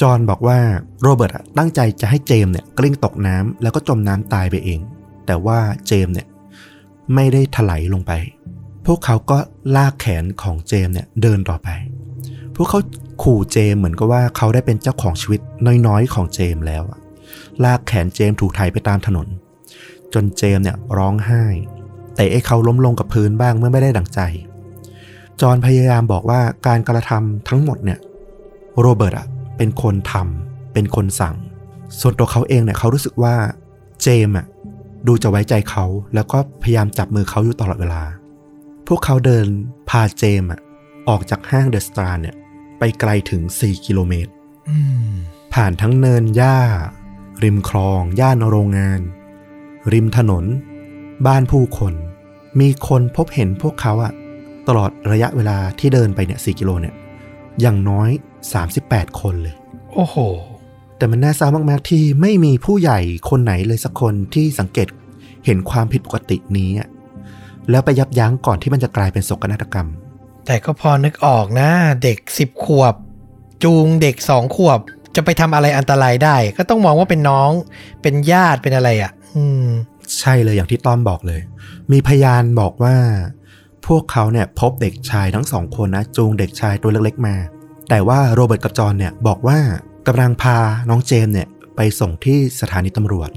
S1: จอห์นบอกว่าโรเบิร์ตอะตั้งใจจะให้เจมส์เนี่ยกลิ้งตกน้ำแล้วก็จมน้ำตายไปเอง แต่ว่าเจมส์เนี่ยไม่ได้ไถลลงไป พวกเขาก็ลากแขนของเจมส์เนี่ยเดินต่อไป พวกเขาขู่เจมส์เหมือนกับว่าเขาได้เป็นเจ้าของชีวิตน้อยๆของเจมส์แล้วอะลากแขนเจมส์ถูกไถไปตามถนน จนเจมส์เนี่ยร้องไห้แต่ไอ้เขาล้มลงกับพื้นบ้างเมื่อไม่ได้ดังใจ จอห์นพยายามบอกว่าการกระทำทั้งหมดเนี่ยโรเบิร์ตอะเป็นคนทำเป็นคนสั่ง ส่วนตัวเขาเองเนี่ยเขารู้สึกว่าเจมส์อะดูจะไว้ใจเขาแล้วก็พยายามจับมือเขาอยู่ตลอดเวลา พวกเขาเดินพาเจมส์อะออกจากห้างเดอะสตาร์เนี่ยไปไกลถึง 4 กิโลเมตร
S2: อืม
S1: ผ่านทั้งเนินหญ้า ริมคลอง ย่านโรงงาน ริมถนน บ้านผู้คน มีคนพบเห็นพวกเขาอะตลอดระยะเวลาที่เดินไปเนี่ย4กิโลเนี่ยอย่างน้อย 38 คนเลย
S2: โอ้โห
S1: แต่มันน่าเศร้ามาก ๆ ที่ไม่มีผู้ใหญ่คนไหนเลยสักคนที่สังเกตเห็นความผิดปกตินี้อะแล้วไปยับยั้งก่อนที่มันจะกลายเป็นโศกนาฏกรรม
S2: แต่ก็พอนึกออกนะ เด็กสิบขวบ จูงเด็กสองขวบ จะไปทำอะไรอันตรายได้ ก็ต้องมองว่าเป็นน้องเป็นญาติเป็นอะไรอะ่ะ อืม
S1: ใช่เลยอย่างที่ต้อมบอกเลย มีพยานบอกว่า พวกเขาเนี่ยพบเด็กชายทั้งสองคนนะจูงเด็กชายตัวเล็กๆมา แต่ว่าโรเบิร์ตกับจอห์นเนี่ยบอกว่ากำลังพาน้องเจมเนี่ยไปส่งที่สถานีตำรวจ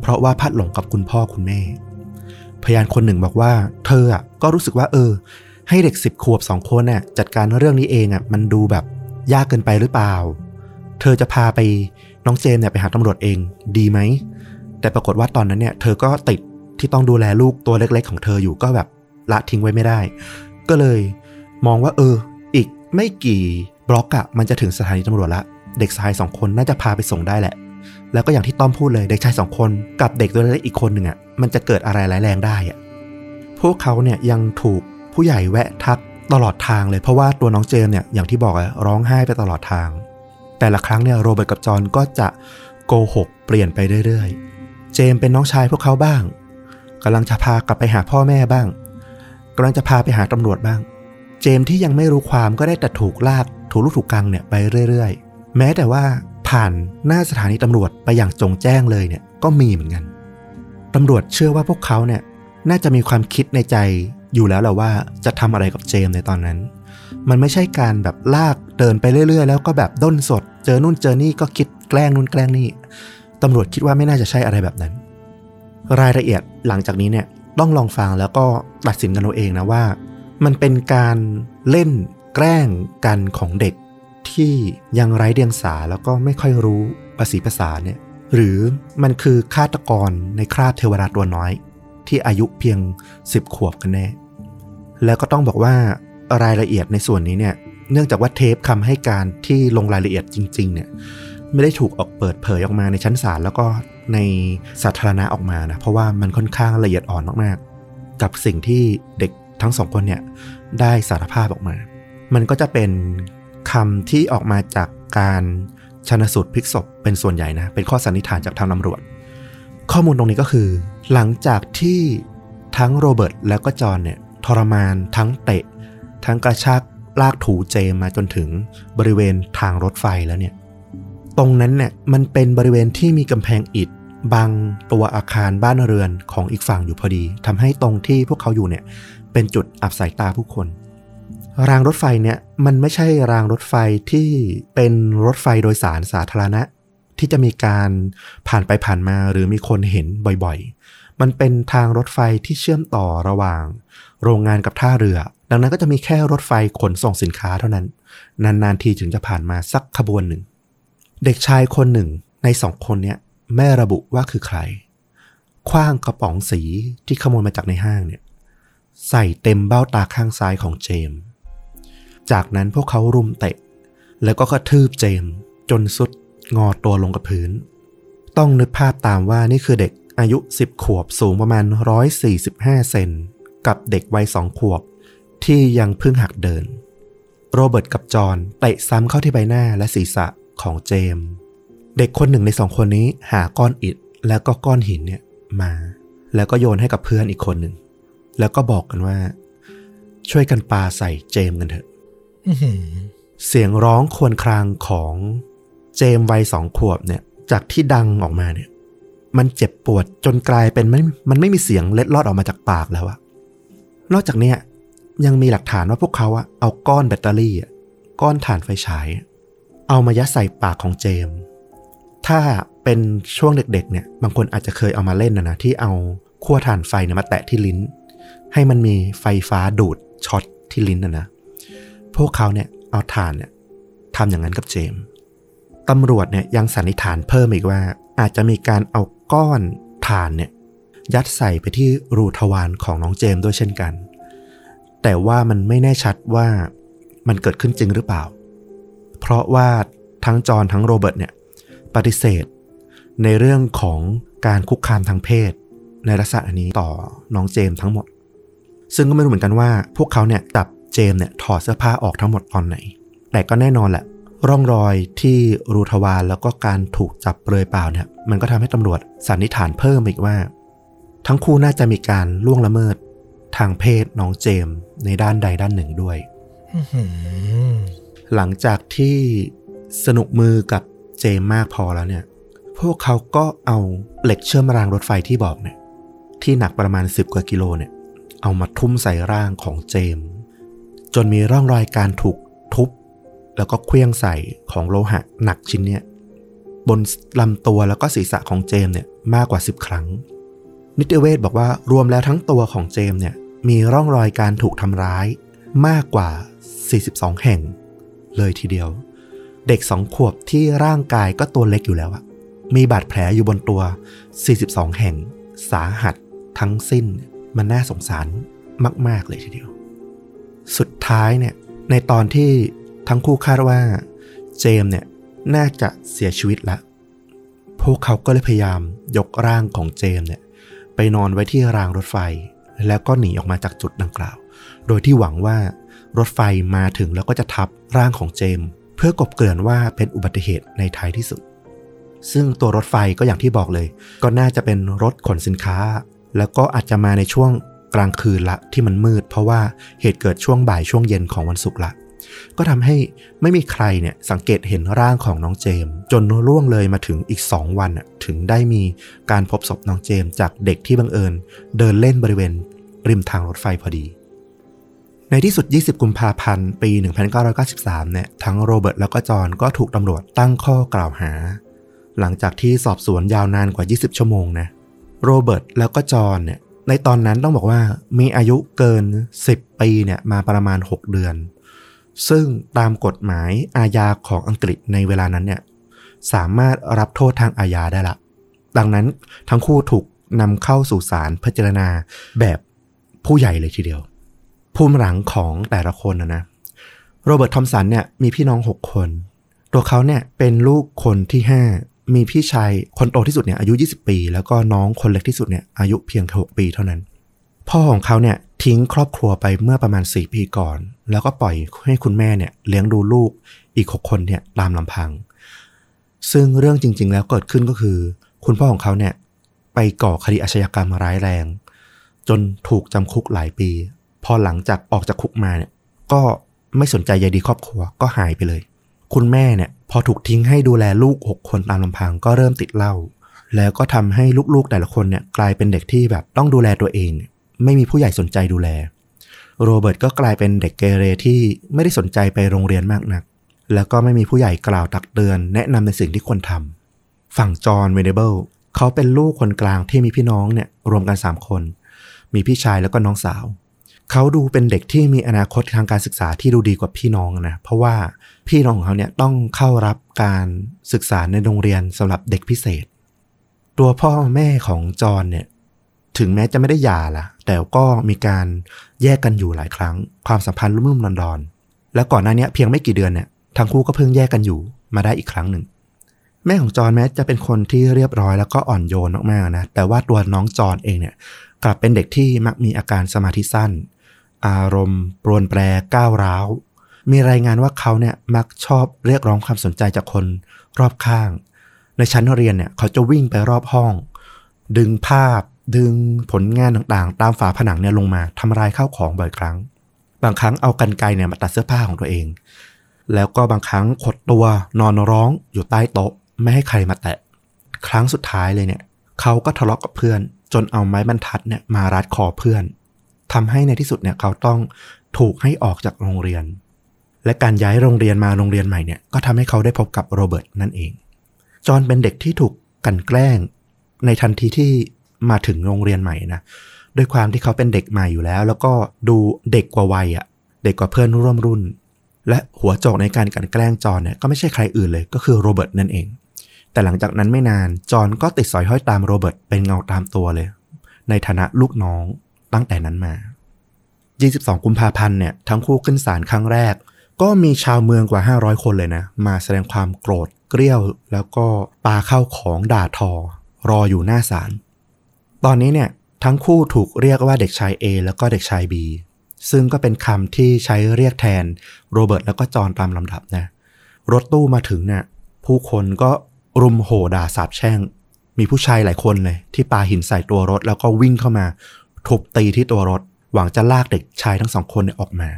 S1: เพราะว่าพัดหลงกับคุณพ่อคุณแม่ พยานคนหนึ่งบอกว่า เธออะก็รู้สึกว่า เออ ให้เด็กสิบขวบสองคนน่ะจัดการเรื่องนี้เองอะมันดูแบบยากเกินไปหรือเปล่า เธอจะพาไปน้องเจมเนี่ยไปหาตำรวจเองดีไหม แต่ปรากฏว่าตอนนั้นเนี่ย เธอก็ติดที่ต้องดูแลลูกตัวเล็กๆ ของเธออยู่ก็แบบละทิ้งไว้ไม่ได้ ก็เลยมองว่าเออ อีกไม่กี่บล็อกอะมันจะถึงสถานีตำรวจละ เด็กชายสองคนน่าจะพาไปส่งได้แหละ แล้วก็อย่างที่ต้อมพูดเลยเด็กชายสองคนกับเด็กตัวเล็กอีกคนหนึ่งอะมันจะเกิดอะไรร้ายแรงได้อะพวกเขาเนี่ยยังถูกผู้ใหญ่แวะทักตลอดทางเลยเพราะว่าตัวน้องเจมเนี่ยอย่างที่บอกอะร้องไห้ไปตลอดทาง แต่ละครั้งเนี่ยโรเบิร์ตกับจอห์นก็จะโกหกเปลี่ยนไปเรื่อยๆ เจมเป็นน้องชายพวกเขาบ้างกำลังจะพากลับไปหาพ่อแม่บ้างกำลังจะพาไปหาตำรวจบ้าง เจมที่ยังไม่รู้ความก็ได้แต่ถูกลากถูกลูกถูกกังเนี่ยไปเรื่อยๆ แม้แต่ว่าผ่านหน้าสถานีตำรวจไปอย่างจงแจ้งเลยเนี่ยก็มีเหมือนกันตำรวจเชื่อว่าพวกเขาเนี่ยน่าจะมีความคิดในใจอยู่แล้วแหละว่าจะทำอะไรกับเจมในตอนนั้น มันไม่ใช่การแบบลากเดินไปเรื่อยๆ แล้วก็แบบด้นสด เจอนู่นเจอนี่ก็คิดแกล้งนู่นแกล้งนี่ ตำรวจคิดว่าไม่น่าจะใช่อะไรแบบนั้น รายละเอียดหลังจากนี้เนี่ยต้องลองฟังแล้วก็ตัดสินกันเอาเองนะว่า มันเป็นการเล่นแกล้งกันของเด็กที่ยังไร้เดียงสาแล้วก็ไม่ค่อยรู้ภาษีภาษาเนี่ยหรือมันคือฆาตกรในคราบเทวดาตัวน้อย ที่อายุเพียง 10 ขวบกันแน่ แล้วก็ต้องบอกว่ารายละเอียดในส่วนนี้เนี่ยเนื่องจากว่าเทปคำให้การที่ลงรายละเอียดจริง ๆ เนี่ย ไม่ได้ถูกออกเปิดเผยออกมาในชั้นศาลแล้วก็ในสาธารณะออกมานะ เพราะว่ามันค่อนข้างละเอียดอ่อนมากๆ กับสิ่งที่เด็กทั้งสองคนเนี่ยได้สารภาพออกมา มันก็จะเป็นคำที่ออกมาจากการชนสูตรพลิกศพเป็นส่วนใหญ่นะ เป็นข้อสันนิษฐานจากทางตำรวจ ข้อมูลตรงนี้ก็คือ หลังจากที่ทั้งโรเบิร์ตแล้วก็จอห์นเนี่ยทรมานทั้งเตะ ทั้งกระชากลากถูเจมมาจนถึงบริเวณทางรถไฟแล้วเนี่ย ตรงนั้นเนี่ยมันเป็นบริเวณที่มีกำแพงอิฐบังตัวอาคารบ้านเรือนของอีกฝั่งอยู่พอดีทำให้ตรงที่พวกเขาอยู่เนี่ยเป็นจุดอับสายตาผู้คน รางรถไฟเนี่ยมันไม่ใช่รางรถไฟที่เป็นรถไฟโดยสารสาธารณะ ที่จะมีการผ่านไปผ่านมาหรือมีคนเห็นบ่อยๆ มันเป็นทางรถไฟที่เชื่อมต่อระหว่าง โรงงานกับท่าเรือ ดังนั้นก็จะมีแค่รถไฟขนส่งสินค้าเท่านั้น นานๆทีถึงจะผ่านมาสักขบวนหนึ่ง เด็กชายคนหนึ่งในสองคนเนี้ยแม่ระบุว่าคือใครคว้างกระป๋องสีที่ขโมยมาจากในห้างเนี่ยใส่เต็มเบ้าตาข้างซ้ายของเจม จากนั้นพวกเขารุมเตะ แล้วก็กระทืบเจม จนสุดงอตัวลงกับพื้น ต้องนึกภาพตามว่านี่คือเด็กอายุ 10 ขวบสูงประมาณ 145 เซนกับเด็กวัยสองขวบ ที่ยังเพิ่งหักเดิน โรเบิร์ตกับจอห์นเตะซ้ำเข้าที่ใบหน้าและศีรษะ ของเจมส์เด็กคนหนึ่งในสองคนนี้หาก้อนอิฐแล้วก็ก้อนหินเนี่ยมา แล้วก็โยนให้กับเพื่อนอีกคนหนึ่ง แล้วก็บอกกันว่า ช่วยกันปาใส่เจมส์กันเถอะ
S2: อื้อหือ
S1: เสียงร้องครวญครางของเจมส์วัยสองขวบเนี่ย จากที่ดังออกมาเนี่ย มันเจ็บปวดจนกลายเป็นไม่มันไม่มีเสียงเล็ดลอดออกมาจากปากแล้วอะนอกจากเนี้ยยังมีหลักฐานว่าพวกเขาอะเอาก้อนแบตเตอรี่อะก้อนถ่านไฟฉาย เอามายัดใส่ปากของเจม ถ้าเป็นช่วงเด็กๆเนี่ย บางคนอาจจะเคยเอามาเล่นนะนะที่เอาขั้วถ่านไฟเนี่ยมาแตะที่ลิ้น ให้มันมีไฟฟ้าดูดช็อตที่ลิ้นนะนะพวกเขาเนี่ยเอาถ่านเนี่ยทำอย่างนั้นกับเจม ตำรวจเนี่ยยังสันนิษฐานเพิ่มอีกว่า อาจจะมีการเอาก้อนถ่านเนี่ยยัดใส่ไปที่รูทวารของน้องเจมด้วยเช่นกัน แต่ว่ามันไม่แน่ชัดว่ามันเกิดขึ้นจริงหรือเปล่า เพราะว่าทั้งจอห์นทั้งโรเบิร์ตเนี่ยปฏิเสธ ในเรื่องของการคุกคามทางเพศ ในลักษณะนี้ต่อน้องเจมส์ทั้งหมด ซึ่งก็ไม่รู้เหมือนกันว่า พวกเขาเนี่ยจับเจมส์เนี่ยถอดเสื้อผ้าออกทั้งหมดตอนไหน แต่ก็แน่นอนแหละ ร่องรอยที่รูทวารแล้วก็การถูกจับเปลือยเปล่าเนี่ยมันก็ทำให้ตำรวจสันนิษฐานเพิ่มอีกว่า ทั้งคู่น่าจะมีการล่วงละเมิดทางเพศน้องเจมส์ในด้านใดด้านหนึ่งด้วย
S2: ห
S1: ลังจากที่สนุกมือกับเจมมากพอแล้วเนี่ย พวกเขาก็เอาเหล็กเชื่อมรางรถไฟที่บอกเนี่ย ที่หนักประมาณ 10 กว่ากิโลเนี่ย เอามาทุ่มใส่ร่างของเจม จนมีร่องรอยการถูกทุบ แล้วก็เคลื่องใส่ของโลหะหนักชิ้นเนี่ย บนลำตัวแล้วก็ศีรษะของเจมเนี่ยมากกว่า 10 ครั้ง นิติเวศบอกว่ารวมแล้วทั้งตัวของเจมเนี่ยมีร่องรอยการถูกทำร้ายมากกว่า 42 แห่ง เลยทีเดียว เด็กสองขวบที่ร่างกายก็ตัวเล็กอยู่แล้วอะมีบาดแผลอยู่บนตัว 42 แห่ง สาหัส ทั้งสิ้น มันน่าสงสารมาก ๆ เลยทีเดียว สุดท้ายเนี่ย ในตอนที่ทั้งคู่คาดว่า เจมเนี่ยน่าจะเสียชีวิตแล้วพวกเขาก็เลยพยายามยกร่างของเจมเนี่ย ไปนอนไว้ที่รางรถไฟ แล้วก็หนีออกมาจากจุดดังกล่าว โดยที่หวังว่ารถไฟมาถึงแล้วก็จะทับร่างของเจม เพื่อกบเกลื่อนว่าเป็นอุบัติเหตุในท้ายที่สุด ซึ่งตัวรถไฟก็อย่างที่บอกเลย ก็น่าจะเป็นรถขนสินค้า แล้วก็อาจจะมาในช่วงกลางคืนละที่มันมืด เพราะว่าเหตุเกิดช่วงบ่ายช่วงเย็นของวันศุกร์ละ ก็ทำให้ไม่มีใครเนี่ยสังเกตเห็นร่างของน้องเจมส์จนล่วงเลยมาถึงอีก 2 วันถึงได้มีการพบศพน้องเจมส์จากเด็กที่บังเอิญ เดินเล่นบริเวณ ริมทางรถไฟพอดี ในที่สุด 20 กุมภาพันธ์ปี 1993 เนี่ยทั้งโรเบิร์ตแล้วก็จอห์นก็ถูกตำรวจตั้งข้อกล่าวหา หลังจากที่สอบสวนยาวนานกว่า 20 ชั่วโมงนะโรเบิร์ตแล้วก็จอห์นเนี่ยในตอนนั้นต้องบอกว่ามีอายุเกิน 10 ปีเนี่ยมาประมาณ 6 เดือน ซึ่งตามกฎหมายอาญาของอังกฤษในเวลานั้นเนี่ยสามารถรับโทษทางอาญาได้ละ ดังนั้นทั้งคู่ถูกนำเข้าสู่ศาลพิจารณาแบบผู้ใหญ่เลยทีเดียว ภูมิหลังของแต่ละคนนะนะ โรเบิร์ตทอมสันเนี่ยมีพี่น้อง 6 คน ตัวเขาเนี่ยเป็นลูกคนที่ 5 มีพี่ชายคนโตที่สุดเนี่ยอายุ 20 ปี แล้วก็น้องคนเล็กที่สุดเนี่ยอายุเพียงแค่6ปีเท่านั้น พ่อของเขาเนี่ยทิ้งครอบครัวไปเมื่อประมาณ 4 ปีก่อน แล้วก็ปล่อยให้คุณแม่เนี่ยเลี้ยงดูลูกอีก 6 คนเนี่ยตามลำพัง ซึ่งเรื่องจริง ๆ แล้วเกิดขึ้นก็คือ คุณพ่อของเขาเนี่ยไปก่อคดีอาชญากรรมร้ายแรง จนถูกจำคุกหลายปี พอหลังจากออกจากคุกมาเนี่ยก็ไม่สนใจใยดีครอบครัวก็หายไปเลย คุณแม่เนี่ยพอถูกทิ้งให้ดูแลลูก 6 คนตามลำพังก็เริ่มติดเหล้าแล้วก็ทำให้ลูกๆแต่ละคนเนี่ยกลายเป็นเด็กที่แบบต้องดูแลตัวเอง ไม่มีผู้ใหญ่สนใจดูแล โรเบิร์ตก็กลายเป็นเด็กเกเรที่ไม่ได้สนใจไปโรงเรียนมากนัก แล้วก็ไม่มีผู้ใหญ่กล่าวตักเตือน แนะนำในสิ่งที่ควรทำฝั่งจอห์นเวเนเบิลเขาเป็นลูกคนกลางที่มีพี่น้องเนี่ยรวมกัน 3 คน มีพี่ชายแล้วก็น้องสาว เขาดูเป็นเด็กที่มีอนาคตทางการศึกษาที่ดูดีกว่าพี่น้องนะ เพราะว่าพี่น้องของเขาเนี่ยต้องเข้ารับการศึกษาในโรงเรียนสำหรับเด็กพิเศษ ตัวพ่อแม่ของจอห์นเนี่ย ถึงแม้จะไม่ได้หย่าล่ะแต่ก็มีการแยกกันอยู่หลายครั้ง ความสัมพันธ์รุ่มๆดอนๆแล้วก่อนหน้านี้เพียงไม่กี่เดือนเนี่ยทั้งคู่ก็เพิ่งแยกกันอยู่มาได้อีกครั้งหนึ่ง แม่ของจอนแม้จะเป็นคนที่เรียบร้อยแล้วก็อ่อนโยนมากๆนะแต่ว่าตัวน้องจอนเองเนี่ยกลับเป็นเด็กที่มักมีอาการสมาธิสั้น อารมณ์ปรวนแปรก้าวร้าวมีรายงานว่าเขาเนี่ยมักชอบเรียกร้องความสนใจจากคนรอบข้าง ในชั้นเรียนเนี่ยเขาจะวิ่งไปรอบห้อง ดึงภาพ ดึงผลงานต่างๆ ตามฝาผนังเนี่ยลงมาทำลายข้าวของบ่อยครั้ง บางครั้งเอากันไกเนี่ยมาตัดเสื้อผ้าของตัวเอง แล้วก็บางครั้งขดตัวนอนร้องอยู่ใต้โต๊ะ ไม่ให้ใครมาแตะ ครั้งสุดท้ายเลยเนี่ย เขาก็ทะเลาะกับเพื่อน จนเอาไม้บรรทัดเนี่ยมารัดคอเพื่อนทำให้ในที่สุดเนี่ยเขาต้องถูกให้ออกจากโรงเรียน และการย้ายโรงเรียนมาโรงเรียนใหม่เนี่ยก็ทำให้เขาได้พบกับโรเบิร์ตนั่นเอง จอห์นเป็นเด็กที่ถูกกันแกล้ง ในทันทีที่ มาถึงโรงเรียนใหม่นะด้วยความที่เขาเป็นเด็กใหม่อยู่แล้ว แล้วก็ดูเด็กกว่าวัยอะ่ะเด็กกว่าเพื่อนร่วมรุ่น และหัวโจกในการกันแกล้งจอนเนี่ยก็ไม่ใช่ใครอื่นเลยก็คือโรเบิร์ตนั่นเอง แต่หลังจากนั้นไม่นานจอนก็ติดสอยห้อยตามโรเบิร์ตเป็นเงาตามตัวเลย ในฐานะลูกน้องตั้งแต่นั้นมา 22 กุมภาพันธ์เนี่ยทั้งคู่ขึ้นศาลครั้งแรก ก็มีชาวเมืองกว่า 500 คนเลยนะ มาแสดงความโกรธเกรี้ยวแล้วก็ปาเข้าของด่าทอ รออยู่หน้าศาล ตอนนี้เนี่ยทั้งคู่ถูกเรียกว่าเด็กชาย A แล้วก็เด็กชาย B ซึ่งก็เป็นคำที่ใช้เรียกแทนโรเบิร์ตแล้วก็จอห์นตามลำดับนะ รถตู้มาถึงเนี่ยผู้คนก็รุมโห่ด่าสาบแช่ง มีผู้ชายหลายคนเลย ที่ปาหินใส่ตัวรถแล้วก็วิ่งเข้ามาทุบตีที่ตัวรถ หวังจะลากเด็กชายทั้งสองคนเนี่ยออกมา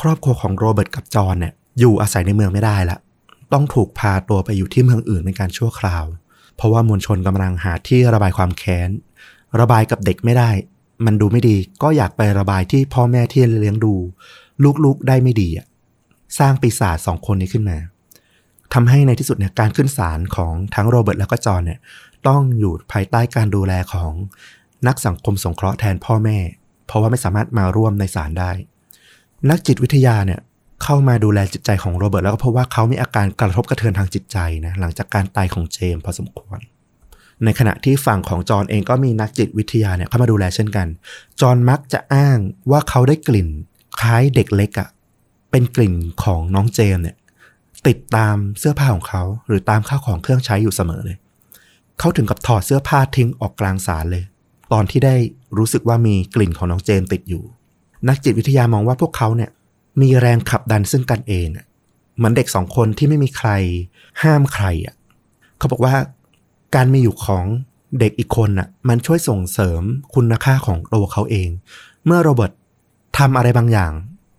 S1: ครอบครัวของโรเบิร์ตกับจอห์นเนี่ยอยู่อาศัยในเมืองไม่ได้ละต้องถูกพาตัวไปอยู่ที่เมืองอื่นเป็นการชั่วคราว เพราะว่ามวลชนกำลังหาที่ระบายความแค้น ระบายกับเด็กไม่ได้ มันดูไม่ดีก็อยากไประบายที่พ่อแม่ที่เลี้ยงดู ลูกๆได้ไม่ดีอะสร้างปีศาจสองคนนี้ขึ้นมาทำให้ในที่สุดเนี่ยการขึ้นศาลของทั้งโรเบิร์ตแล้วก็จอห์นเนี่ยต้องอยู่ภายใต้การดูแลของนักสังคมสงเคราะห์แทนพ่อแม่ เพราะว่าไม่สามารถมาร่วมในศาลได้ นักจิตวิทยาเนี่ยเข้ามาดูแลจิตใจของโรเบิร์ตแล้วก็พบว่าเขามีอาการกระทบกระเทือนทางจิตใจนะหลังจากการตายของเจมส์พอสมควร ในขณะที่ฝั่งของจอนเองก็มีนักจิตวิทยาเนี่ยเข้ามาดูแลเช่นกัน จอนมักจะอ้างว่าเขาได้กลิ่นคล้ายเด็กเล็กอะ่ะเป็นกลิ่นของน้องเจมเนี่ยติดตามเสื้อผ้าของเขาหรือตามข้าวของเครื่องใช้อยู่เสมอเลย เขาถึงกับถอดเสื้อผ้าทิ้งออกกลางศาลเลย ตอนที่ได้รู้สึกว่ามีกลิ่นของน้องเจมติดอยู่ นักจิตวิทยามองว่าพวกเขาเนี่ยมีแรงขับดันซึ่งกันเองเหมือนเด็กสองคนที่ไม่มีใครห้ามใครอะเขาบอกว่า การมีอยู่ของเด็กอีกคนน่ะ มันช่วยส่งเสริมคุณค่าของตัวเขาเอง เมื่อโรเบิร์ตทำอะไรบางอย่าง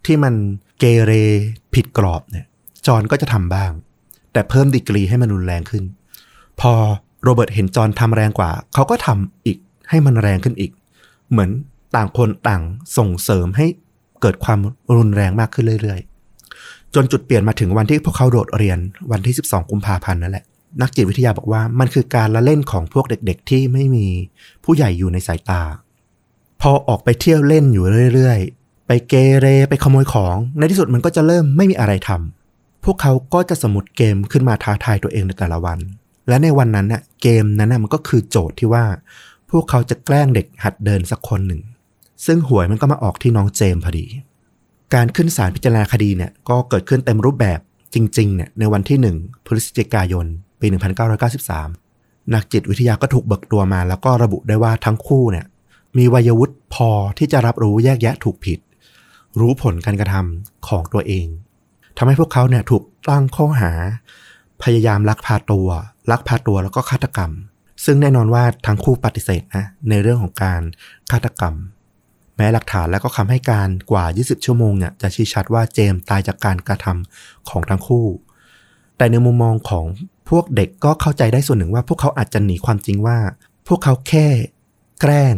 S1: ที่มันเกเรผิดกรอบเนี่ย จอนก็จะทำบ้าง แต่เพิ่มดีกรีให้มันรุนแรงขึ้น พอโรเบิร์ตเห็นจอนทำแรงกว่า เขาก็ทำอีกให้มันแรงขึ้นอีก เหมือนต่างคนต่างส่งเสริมให้เกิดความรุนแรงมากขึ้นเรื่อยๆ จนจุดเปลี่ยนมาถึงวันที่พวกเขาโดดเรียนวันที่ 12 กุมภาพันธ์นั่นแหละ นักจิตวิทยาบอกว่ามันคือการละเล่นของพวกเด็กๆ ที่ไม่มีผู้ใหญ่อยู่ในสายตา พอออกไปเที่ยวเล่นอยู่เรื่อยๆ ไปเกเรไปขโมยของ ในที่สุดมันก็จะเริ่มไม่มีอะไรทำพวกเขาก็จะสมุดเกมขึ้นมาท้าทายตัวเองในแต่ละวัน และในวันนั้นน่ะเกมนั้นน่ะมันก็คือโจทย์ที่ว่า พวกเขาจะแกล้งเด็กหัดเดินสักคนหนึ่ง ซึ่งหวยมันก็มาออกที่น้องเจมพอดี การขึ้นศาลพิจารณาคดีเนี่ยก็เกิดขึ้นเต็มรูปแบบจริงๆเนี่ยในวันที่ 1 พฤศจิกายน ปี 1993 นักจิตวิทยาก็ถูกเบิกตัวมา แล้วก็ระบุได้ว่าทั้งคู่เนี่ย มีวัยวุฒิพอที่จะรับรู้แยกแยะถูกผิด รู้ผลการกระทำของตัวเองทำให้พวกเขาเนี่ยถูกตั้งข้อหา พยายามลักพาตัว ลักพาตัวแล้วก็ฆาตกรรม ซึ่งแน่นอนว่าทั้งคู่ปฏิเสธนะในเรื่องของการฆาตกรรมแม้หลักฐานและก็คำให้การกว่า 20 ชั่วโมงเนี่ยจะชี้ชัดว่าเจมส์ตายจากการกระทำของทั้งคู่ แต่ในมุมมองของ พวกเด็กก็เข้าใจได้ส่วนหนึ่งว่า พวกเขาอาจจะหนีความจริงว่า พวกเขาแค่แกล้ง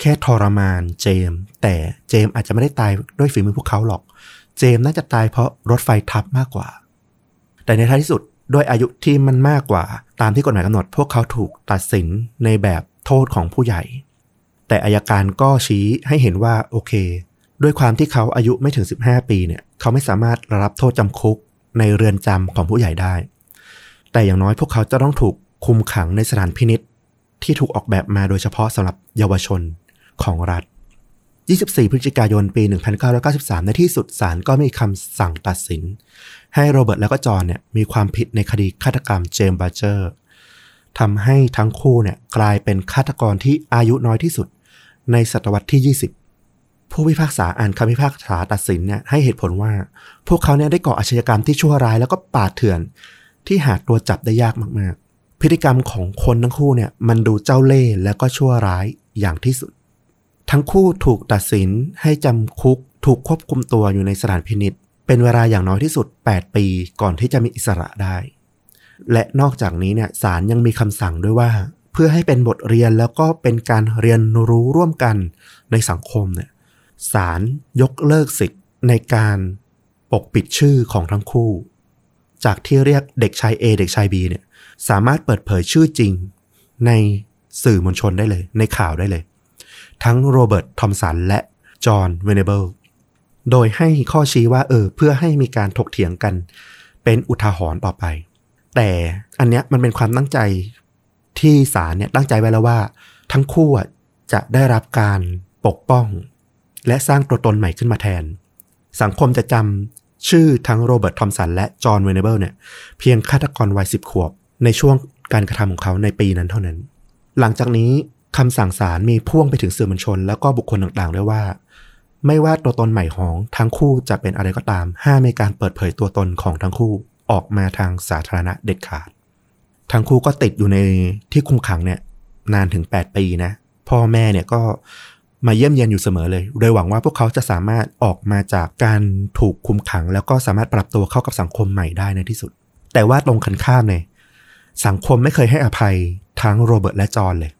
S1: แค่ทรมานเจมส์แต่เจมส์อาจจะไม่ได้ตายด้วยฝีมือพวกเขาหรอก เจมส์น่าจะตายเพราะรถไฟทับมากกว่า แต่ในท้ายที่สุดด้วยอายุที่มันมากกว่า ตามที่กฎหมายกำหนด พวกเขาถูกตัดสินในแบบโทษของผู้ใหญ่ แต่อายการก็ชี้ให้เห็นว่าโอเค ด้วยความที่เขาอายุไม่ถึง 15 ปีเนี่ย เขาไม่สามารถรับโทษจำคุกในเรือนจำของผู้ใหญ่ได้ แต่อย่างน้อยพวกเขาจะต้องถูกคุมขังในสถานพินิจที่ถูกออกแบบมาโดยเฉพาะสำหรับเยาวชนของรัฐ 24 พฤศจิกายนปี 1993 ในที่สุดศาลก็มีคำสั่งตัดสิน ให้โรเบิร์ตและก็จอห์นเนี่ยมีความผิดในคดีฆาตกรรมเจมส์บัลเจอร์ทำให้ทั้งคู่เนี่ยกลายเป็นฆาตกรที่อายุน้อยที่สุด ในศตวรรษที่ 20 ผู้พิพากษาอ่านคำพิพากษาตัดสินเนี่ยให้เหตุผลว่า พวกเขาเนี่ยได้ก่ออาชญากรรมที่ชั่วร้ายแล้วก็ปาดเถื่อน ที่หาตัวจับได้ยากมากๆ พฤติกรรมของคนทั้งคู่เนี่ยมันดูเจ้าเล่ห์และก็ชั่วร้ายอย่างที่สุด ทั้งคู่ถูกตัดสินให้จำคุกถูกควบคุมตัวอยู่ในสถานพินิษเป็นเวลาอย่างน้อยที่สุด 8 ปีก่อนที่จะมีอิสระได้ และนอกจากนี้เนี่ยศาลยังมีคำสั่งด้วยว่า เพื่อให้เป็นบทเรียนแล้วก็เป็นการเรียนรู้ร่วมกันในสังคมเนี่ยศาลยกเลิกสิทธิ์ในการปกปิดชื่อของทั้งคู่ จากที่เรียกเด็กชาย A เด็กชาย B เนี่ยสามารถเปิดเผยชื่อจริงในสื่อมวลชนได้เลย ในข่าวได้เลย ทั้งโรเบิร์ตทอมสันและจอห์นเวเนเบิลโดยให้ข้อชี้ว่าเออเพื่อให้มีการถกเถียงกัน เป็นอุทาหรณ์ต่อไป แต่อันเนี้ยมันเป็นความตั้งใจที่ศาลเนี่ยตั้งใจไว้แล้วว่า ทั้งคู่จะได้รับการปกป้อง และสร้างตัวตนใหม่ขึ้นมาแทน สังคมจะจำ ชื่อทั้งโรเบิร์ตทอมสันและจอห์นเวเนเบิลเนี่ยเพียงฆาตกรวัยสิบขวบ ในช่วงการกระทำของเขาในปีนั้นเท่านั้น หลังจากนี้คำสั่งศาลมีพ่วงไปถึงสื่อมวลชน แล้วก็บุคคลต่างๆด้วยว่า ไม่ว่าตัวตนใหม่ของทั้งคู่จะเป็นอะไรก็ตามห้ามในการเปิดเผยตัวตนของทั้งคู่ออกมาทางสาธารณะเด็ดขาด ทั้งคู่ก็ติดอยู่ในที่คุมขังเนี่ยนานถึง 8 ปีนะ พ่อแม่เนี่ยก็ มาเยี่ยมเยียนอยู่เสมอเลย โดยหวังว่าพวกเขาจะสามารถออกมาจากการถูกคุมขัง แล้วก็สามารถปรับตัวเข้ากับสังคมใหม่ได้ในที่สุด แต่ว่าตรงกันข้ามเลยสังคมไม่เคยให้อภัยทั้งโรเบิร์ตและจอห์นเลย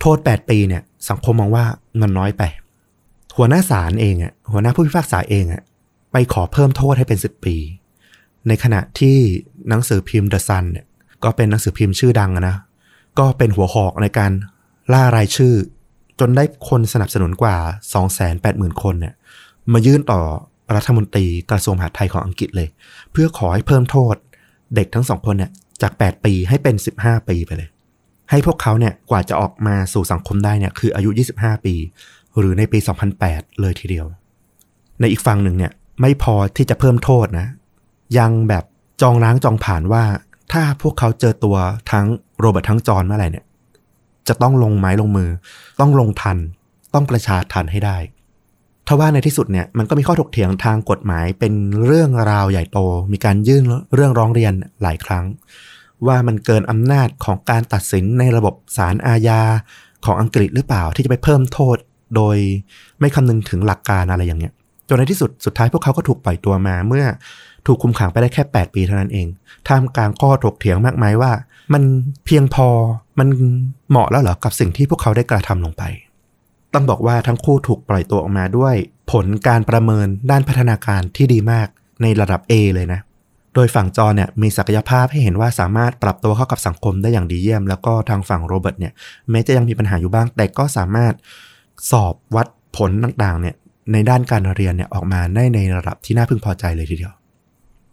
S1: โทษ 8 ปีเนี่ย สังคมมองว่ามันน้อยไป หัวหน้าศาลเองอะหัวหน้าผู้พิพากษาเองอะไปขอเพิ่มโทษให้เป็น 10 ปี ในขณะที่หนังสือพิมพ์ The Sun เนี่ยก็เป็นหนังสือพิมพ์ชื่อดังนะก็เป็นหัวหอกในการล่ารายชื่อ จนได้คนสนับสนุนกว่า 280,000 คนเนี่ยมายื่นต่อรัฐมนตรีกระทรวงมหาดไทยของอังกฤษเลย เพื่อขอให้เพิ่มโทษเด็กทั้งสองคนเนี่ยจาก 8 ปีให้เป็น 15 ปีไปเลย ให้พวกเขาเนี่ยกว่าจะออกมาสู่สังคมได้เนี่ยคืออายุ 25 ปี หรือในปี 2008 เลยทีเดียว ในอีกฝั่งหนึ่งเนี่ยไม่พอที่จะเพิ่มโทษนะ ยังแบบจองล้างจองผ่านว่าถ้าพวกเขาเจอตัวทั้งโรเบิร์ตทั้งจอห์นเมื่อไหร่เนี่ย จะต้องลงไม้ลงมือ ต้องลงทัน ต้องประชาทันให้ได้ทว่าในที่สุดเนี่ยมันก็มีข้อถกเถียงทางกฎหมายเป็นเรื่องราวใหญ่โต มีการยื่นเรื่องร้องเรียนหลายครั้ง ว่ามันเกินอำนาจของการตัดสินในระบบศาลอาญาของอังกฤษหรือเปล่าที่จะไปเพิ่มโทษโดยไม่คำนึงถึงหลักการอะไรอย่างเงี้ยจนในที่สุดสุดท้ายพวกเขาก็ถูกปล่อยตัวมาเมื่อ ถูกคุมขังไปได้แค่ 8 ปีเท่านั้นเองท่ามกลางข้อถกเถียงมากมายว่า มันเพียงพอมันเหมาะแล้วเหรอกับสิ่งที่พวกเขาได้กระทำลงไป ต้องบอกว่าทั้งคู่ถูกปล่อยตัวออกมาด้วย ผลการประเมินด้านพัฒนาการที่ดีมากในระดับ A เลยนะ โดยฝั่งจอเนี่ยมีศักยภาพให้เห็นว่าสามารถปรับตัวเข้ากับสังคมได้อย่างดีเยี่ยม แล้วก็ทางฝั่งโรเบิร์ตเนี่ยแม้จะยังมีปัญหาอยู่บ้าง แต่ก็สามารถสอบวัดผลต่างๆเนี่ยในด้านการเรียนเนี่ยออกมาได้ในระดับที่น่าพึงพอใจเลยทีเดียว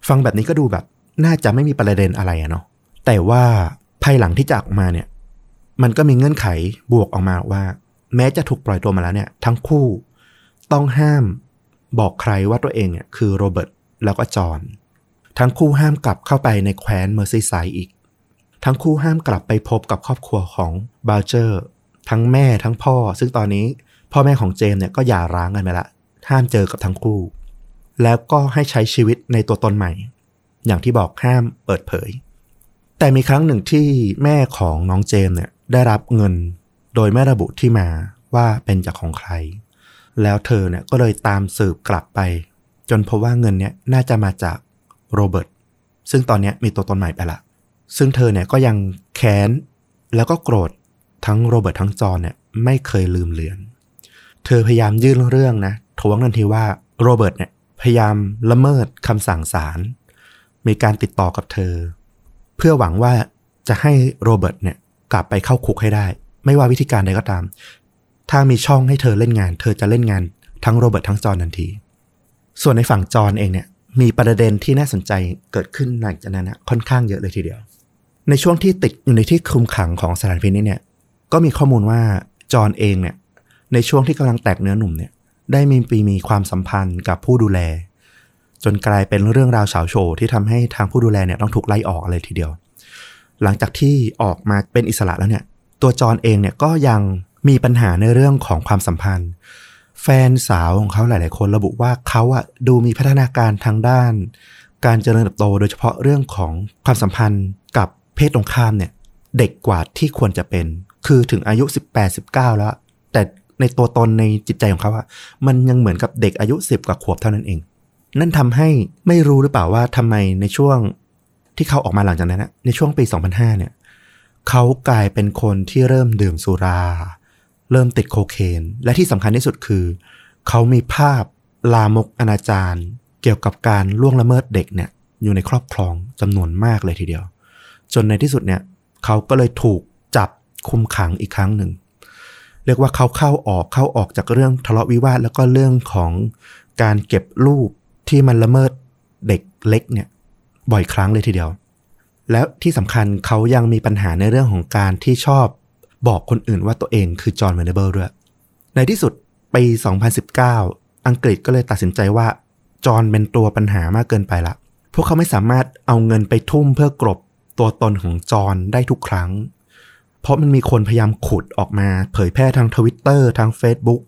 S1: ฟังแบบนี้ก็ดูแบบ น่าจะไม่มีประเด็นอะไรอะเนาะแต่ว่าภายหลังที่จากมาเนี่ย มันก็มีเงื่อนไขบวกออกมาว่า แม้จะถูกปล่อยตัวมาแล้วเนี่ย ทั้งคู่ต้องห้ามบอกใครว่าตัวเองเนี่ยคือโรเบิร์ตแล้วก็จอห์นทั้งคู่ห้ามกลับเข้าไปในแคว้นเมอร์ซีไซด์อีก ทั้งคู่ห้ามกลับไปพบกับครอบครัวของบาลเจอร์ทั้งแม่ทั้งพ่อ ซึ่งตอนนี้พ่อแม่ของเจมส์เนี่ยก็หย่าร้างกันไปละ ห้ามเจอกับทั้งคู่ แล้วก็ให้ใช้ชีวิตในตัวตนใหม่ อย่างที่บอกห้ามเปิดเผย แต่มีครั้งหนึ่งที่แม่ของน้องเจมส์เนี่ยได้รับเงิน โดยไม่ระบุที่มาว่าเป็นจากของใคร แล้วเธอเนี่ยก็เลยตามสืบกลับไป จนพบว่าเงินเนี่ยน่าจะมาจากโรเบิร์ตซึ่งตอนนี้มีตัวตนใหม่ไปละ ซึ่งเธอเนี่ยก็ยังแค้น แล้วก็โกรธทั้งโรเบิร์ตทั้งจอนเนี่ยไม่เคยลืมเลือน เธอพยายามยื่นเรื่องนะทวงทันทีว่าโรเบิร์ตเนี่ย พยายามละเมิดคำสั่งศาลมีการติดต่อกับเธอ เพื่อหวังว่าจะให้โรเบิร์ตเนี่ยกลับไปเข้าคุกให้ได้ ไม่ว่าวิธีการใดก็ตาม ถ้ามีช่องให้เธอเล่นงาน เธอจะเล่นงานทั้งโรเบิร์ตทั้งจอห์นทันที ส่วนในฝั่งจอห์นเองเนี่ยมีประเด็นที่น่าสนใจเกิดขึ้นหลังจากนั้นนะค่อนข้างเยอะเลยทีเดียว ในช่วงที่ติดอยู่ในที่คุมขังของสถานพินิจเนี่ยก็มีข้อมูลว่าจอห์นเองเนี่ยในช่วงที่กำลังแตกเนื้อหนุ่มเนี่ย ได้มีปีมีความสัมพันธ์กับผู้ดูแล จนกลายเป็นเรื่องราวเฉาโชว์ที่ทำให้ทางผู้ดูแลเนี่ยต้องถูกไล่ออกเลยทีเดียว หลังจากที่ออกมาเป็นอิสระแล้วเนี่ย ตัวจอนเองเนี่ยก็ยังมีปัญหาในเรื่องของความสัมพันธ์ แฟนสาวของเขาหลาย ๆ คนระบุว่าเขาอะดูมีพัฒนาการทางด้าน การเจริญเติบโต โดยเฉพาะเรื่องของความสัมพันธ์กับเพศตรงข้ามเนี่ย เด็กกว่าที่ควรจะเป็น คือถึงอายุ 18 19 แล้ว แต่ ในตัวตนในจิตใจของเขาอะมันยังเหมือนกับเด็กอายุ10กว่าขวบเท่านั้นเอง นั่นทำให้ไม่รู้หรือเปล่าว่าทำไมในช่วงที่เขาออกมาหลังจากนั้นนะในช่วงปี 2005 เนี่ยเขากลายเป็นคนที่เริ่มดื่มสุรา เริ่มติดโคเคน และที่สำคัญที่สุดคือ เขามีภาพลามกอนาจารเกี่ยวกับการล่วงละเมิดเด็กเนี่ยอยู่ในครอบครองจำนวนมากเลยทีเดียว จนในที่สุดเนี่ยเขาก็เลยถูกจับคุมขังอีกครั้งหนึ่ง เรียกว่าเขาเข้าออกเข้าออกจากเรื่องทะเลาะวิวาทแล้วก็เรื่องของการเก็บรูปที่มันละเมิดเด็กเล็กเนี่ยบ่อยครั้งเลยทีเดียว แล้วที่สำคัญเขายังมีปัญหาในเรื่องของการที่ชอบบอกคนอื่นว่าตัวเองคือจอห์นเวนเดเบิลด้วย ในที่สุดปี 2019 อังกฤษก็เลยตัดสินใจว่าจอห์นเป็นตัวปัญหามากเกินไปละ พวกเขาไม่สามารถเอาเงินไปทุ่มเพื่อกรบตัวตนของจอห์นได้ทุกครั้ง เพราะมันมีคนพยายามขุดออกมาเผยแพร่ทางทวิตเตอร์ทาง Facebook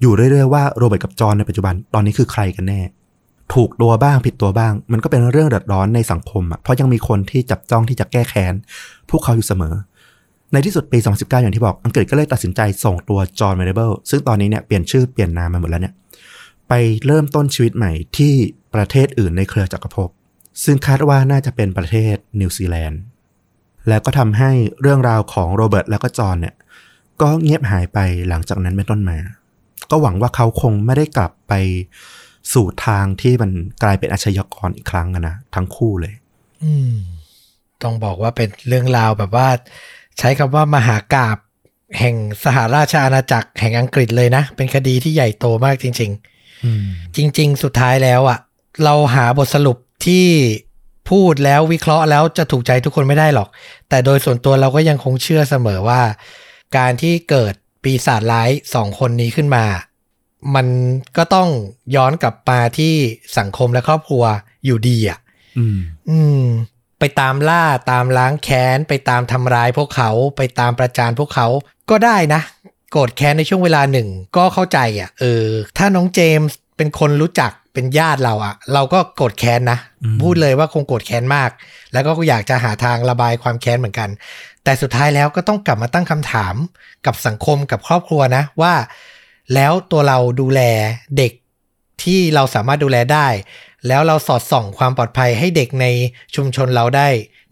S1: อยู่เรื่อยๆว่าโรเบิร์ตกับจอห์นในปัจจุบันตอนนี้คือใครกันแน่ ถูกตัวบ้างผิดตัวบ้าง มันก็เป็นเรื่องเดือดร้อนในสังคมอะเพราะยังมีคนที่จับจ้องที่จะแก้แค้นพวกเขาอยู่เสมอ ในที่สุดปี 2019 อย่างที่บอกอังกฤษก็เลยตัดสินใจส่งตัวจอห์นเวเนเบิลซึ่งตอนนี้เนี่ยเปลี่ยนชื่อเปลี่ยนนามมาหมดแล้วเนี่ยไปเริ่มต้นชีวิตใหม่ที่ประเทศอื่นในเครือจักรภพซึ่งคาดว่าน่าจะเป็นประเทศนิวซีแลนด์ แล้วก็ทำให้เรื่องราวของโรเบิร์ตแล้วก็จอห์นเนี่ยก็เงียบหายไปหลังจากนั้นเป็นต้นมา ก็หวังว่าเขาคงไม่ได้กลับไปสู่ทางที่มันกลายเป็นอาชญากรอีกครั้งอะนะทั้งคู่เลย
S2: อืม ต้องบอกว่าเป็นเรื่องราวแบบว่า ใช้คำว่ามหากาบแห่งสหราชอาณาจักรแห่งอังกฤษเลยนะ เป็นคดีที่ใหญ่โตมากจริง
S1: อืม
S2: ๆจริง ๆ สุดท้ายแล้วอะ่ะ เราหาบทสรุปที่ พูดแล้ววิเคราะห์แล้วจะถูกใจทุกคนไม่ได้หรอก แต่โดยส่วนตัวเราก็ยังคงเชื่อเสมอว่า การที่เกิดปีศาจร้ายสองคนนี้ขึ้นมา มันก็ต้องย้อนกลับมาที่สังคมและครอบครัวอยู่ดีอะ
S1: อืม
S2: อืมไปตามล่าตามล้างแค้น ไปตามทำร้ายพวกเขาไปตามประจานพวกเขาก็ได้นะโกรธแค้นในช่วงเวลาหนึ่งก็เข้าใจอะเออถ้าน้องเจมส์เป็นคนรู้จัก เป็นญาติเราอะเราก็โกรธแค้นนะ
S1: อืม
S2: พูดเลยว่าคงโกรธแค้นมาก แล้วก็อยากจะหาทางระบายความแค้นเหมือนกัน แต่สุดท้ายแล้วก็ต้องกลับมาตั้งคำถามกับสังคมกับครอบครัวนะว่า แล้วตัวเราดูแลเด็กที่เราสามารถดูแลได้ แล้วเราสอดส่องความปลอดภัยให้เด็กในชุมชนเราได้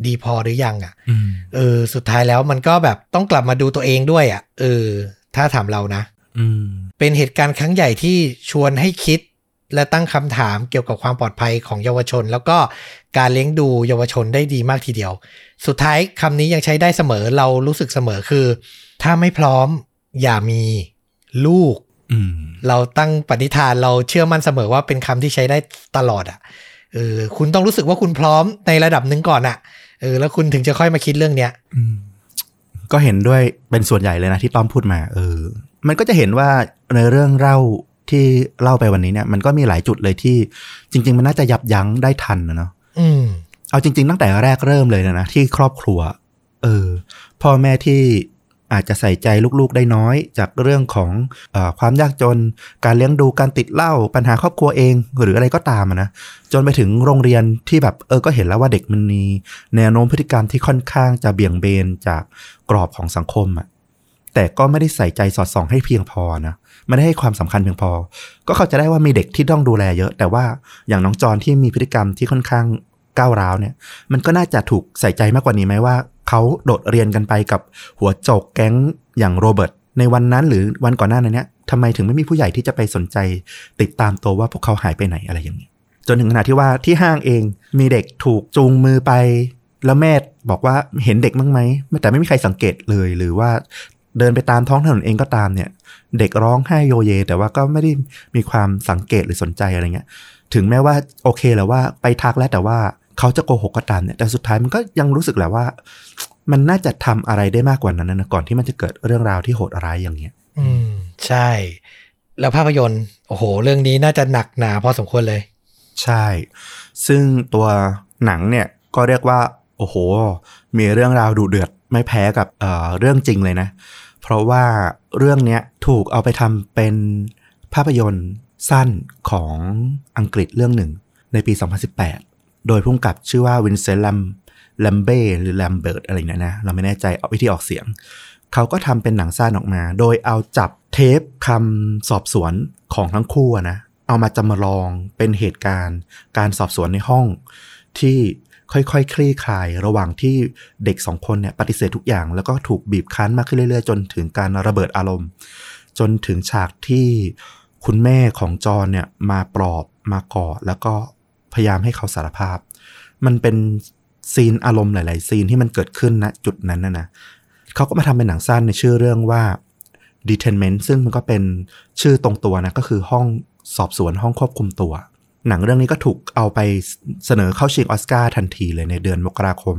S2: ดีพอหรือยังอะ่ะ
S1: อืม
S2: เออ สุดท้ายแล้วมันก็แบบต้องกลับมาดูตัวเองด้วยอะ่ะเออ ถ้าถามเรานะ
S1: อืม
S2: เป็นเหตุการณ์ครั้งใหญ่ที่ชวนให้คิด และตั้งคำถามเกี่ยวกับความปลอดภัยของเยาวชน แล้วก็การเลี้ยงดูเยาวชนได้ดีมากทีเดียว สุดท้ายคำนี้ยังใช้ได้เสมอเรารู้สึกเสมอคือ ถ้าไม่พร้อมอย่ามีลูก
S1: อืม
S2: เราตั้งปณิธานเราเชื่อมั่นเสมอว่าเป็นคำที่ใช้ได้ตลอดอะ่ะเออคุณต้องรู้สึกว่าคุณพร้อมในระดับหนึ่งก่อนอะ่ะเออแล้วคุณถึงจะค่อยมาคิดเรื่องเนี้ย
S1: อืมก็เห็นด้วยเป็นส่วนใหญ่เลยนะที่ต้อมพูดมา เออ มันก็จะเห็นว่าในเรื่องเล่า ที่เล่าไปวันนี้เนี่ยมันก็มีหลายจุดเลยที่จริง ๆ มันน่าจะยับยั้งได้ทันนะเนาะ
S2: อืม
S1: เอาจริง ๆ ตั้งแต่แรกเริ่มเลยนะนะที่ครอบครัว เออ พ่อแม่ที่อาจจะใส่ใจลูกๆได้น้อย จากเรื่องของเออความยากจน การเลี้ยงดูการติดเหล้าปัญหาครอบครัวเอง หรืออะไรก็ตามอะนะจนไปถึงโรงเรียนที่แบบเออก็เห็นแล้วว่าเด็กมันมีแนวโน้มพฤติกรรมที่ค่อนข้างจะเบี่ยงเบนจากกรอบของสังคมอะแต่ก็ไม่ได้ใส่ใจสอดส่องให้เพียงพอนะ ไม่ได้ให้ความสำคัญเพียงพอ ก็เข้าใจได้ว่ามีเด็กที่ต้องดูแลเยอะ แต่ว่าอย่างน้องจอนที่มีพฤติกรรมที่ค่อนข้างก้าวร้าวเนี่ย มันก็น่าจะถูกใส่ใจมากกว่านี้ไหมว่าเขาโดดเรียนกันไปกับหัวโจกแก๊งอย่างโรเบิร์ตในวันนั้นหรือวันก่อนหน้านั้นเนี่ยทำไมถึงไม่มีผู้ใหญ่ที่จะไปสนใจ ติดตามตัวว่าพวกเขาหายไปไหนอะไรอย่างนี้จนถึงขนาดที่ว่าที่ห้างเองมีเด็กถูกจูงมือไป แล้วแม่บอกว่าเห็นเด็กมั้งไหมแต่ไม่มีใครสังเกตเลย หรือว่า เดินไปตามท้องถนนเองก็ตามเนี่ย เด็กร้องไห้โยเย แต่ว่าก็ไม่ได้มีความสังเกตหรือสนใจอะไรเงี้ย ถึงแม้ว่าโอเคแหล้วว่าไปทักแล้วแต่ว่าเขาจะโกหกก็ตามเนี่ยแต่สุดท้ายมันก็ยังรู้สึกแหละว่า มันน่าจะทำอะไรได้มากกว่านั้นนะก่อนที่มันจะเกิดเรื่องราวที่โหดร้ายอย่างเงี้ย
S2: อืม ใช่ แล้วภาพยนตร์โอ้โห เรื่องนี้น่าจะหนักหนาพอสมควรเลย
S1: ใช่ ซึ่งตัวหนังเนี่ยก็เรียกว่า โอ้โห มีเรื่องราวดุเดือดไม่แพ้กับเอ่อเรื่องจริงเลยนะ เพราะว่าเรื่องนี้ถูกเอาไปทำเป็นภาพยนตร์สั้นของอังกฤษเรื่องหนึ่ง ในปี 2018 โดยผู้กำกับชื่อว่าวินเซนต์ลัมลัมเบ้หรือลัมเบิร์ตอะไรเนี่ยนะ เราไม่แน่ใจเอาวิธีออกเสียง เขาก็ทำเป็นหนังสั้นออกมา โดยเอาจับเทปคำสอบสวนของทั้งคู่นะ เอามาจำลองเป็นเหตุการณ์ การสอบสวนในห้องที่ ค่อยๆคคลี่คลาย ระหว่างที่เด็กสองคนเนี่ยปฏิเสธทุกอย่าง แล้วก็ถูกบีบคั้นมากขึ้นเรื่อยๆ จนถึงการระเบิดอารมณ์ จนถึงฉากที่คุณแม่ของจอนเนี่ยมาปลอบมากอดแล้วก็พยายามให้เขาสารภาพ มันเป็นซีนอารมณ์หลาย ๆ ซีนที่มันเกิดขึ้นณจุดนั้นนะนะเขาก็มาทำเป็นหนังสั้นในชื่อเรื่องว่า Detainment ซึ่งมันก็เป็นชื่อตรงตัวนะก็คือห้องสอบสวนห้องควบคุมตัว หนังเรื่องนี้ก็ถูกเอาไปเสนอเข้าชิงออสการ์ทันทีเลยในเดือนมกราคม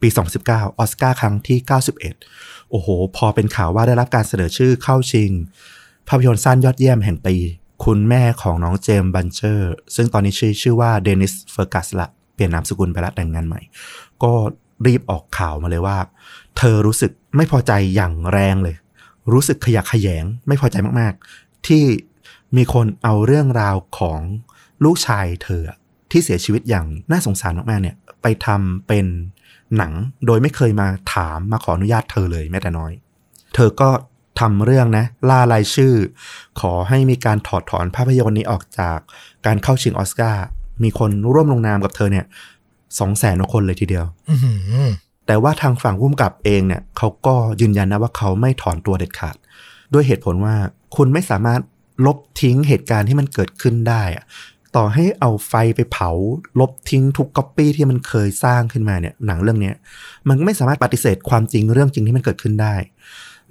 S1: ปี 2019 ออสการ์ครั้งที่ 91 โอ้โห พอเป็นข่าวว่าได้รับการเสนอชื่อเข้าชิง ภาพยนตร์สั้นยอดเยี่ยมแห่งปี คุณแม่ของน้องเจมส์บัลเจอร์ ซึ่งตอนนี้ชื่อชื่อว่าเดนิสเฟอร์กัสละ เปลี่ยนนามสกุลไปล้วแต่งงานใหม่ ก็รีบออกข่าวมาเลยว่า เธอรู้สึกไม่พอใจอย่างแรงเลย รู้สึกขยะแขยงไม่พอใจมากๆ ที่มีคนเอาเรื่องราวของ ลูกชายเธอที่เสียชีวิตอย่างน่าสงสารมากๆเนี่ย ไปทำเป็นหนังโดยไม่เคยมาถามมาขออนุญาตเธอเลยแม้แต่น้อย เธอก็ทำเรื่องนะ ล่ารายชื่อ ขอให้มีการถอดถอนภาพยนตร์นี้ออกจากการเข้าชิงออสการ์มีคนร่วมลงนามกับเธอเนี่ยสองแสนคนเลยทีเดียวแต่ว่าทางฝั่งผู้กำกับเองเนี่ยเขาก็ยืนยันนะว่าเขาไม่ถอนตัวเด็ดขาด ด้วยเหตุผลว่าคุณไม่สามารถลบทิ้งเหตุการณ์ที่มันเกิดขึ้นได้อะ ต่อให้เอาไฟไปเผา ลบทิ้งทุกก๊อปปี้ที่มันเคยสร้างขึ้นมาเนี่ยหนังเรื่องเนี้ยมันไม่สามารถปฏิเสธความจริงเรื่องจริงที่มันเกิดขึ้นได้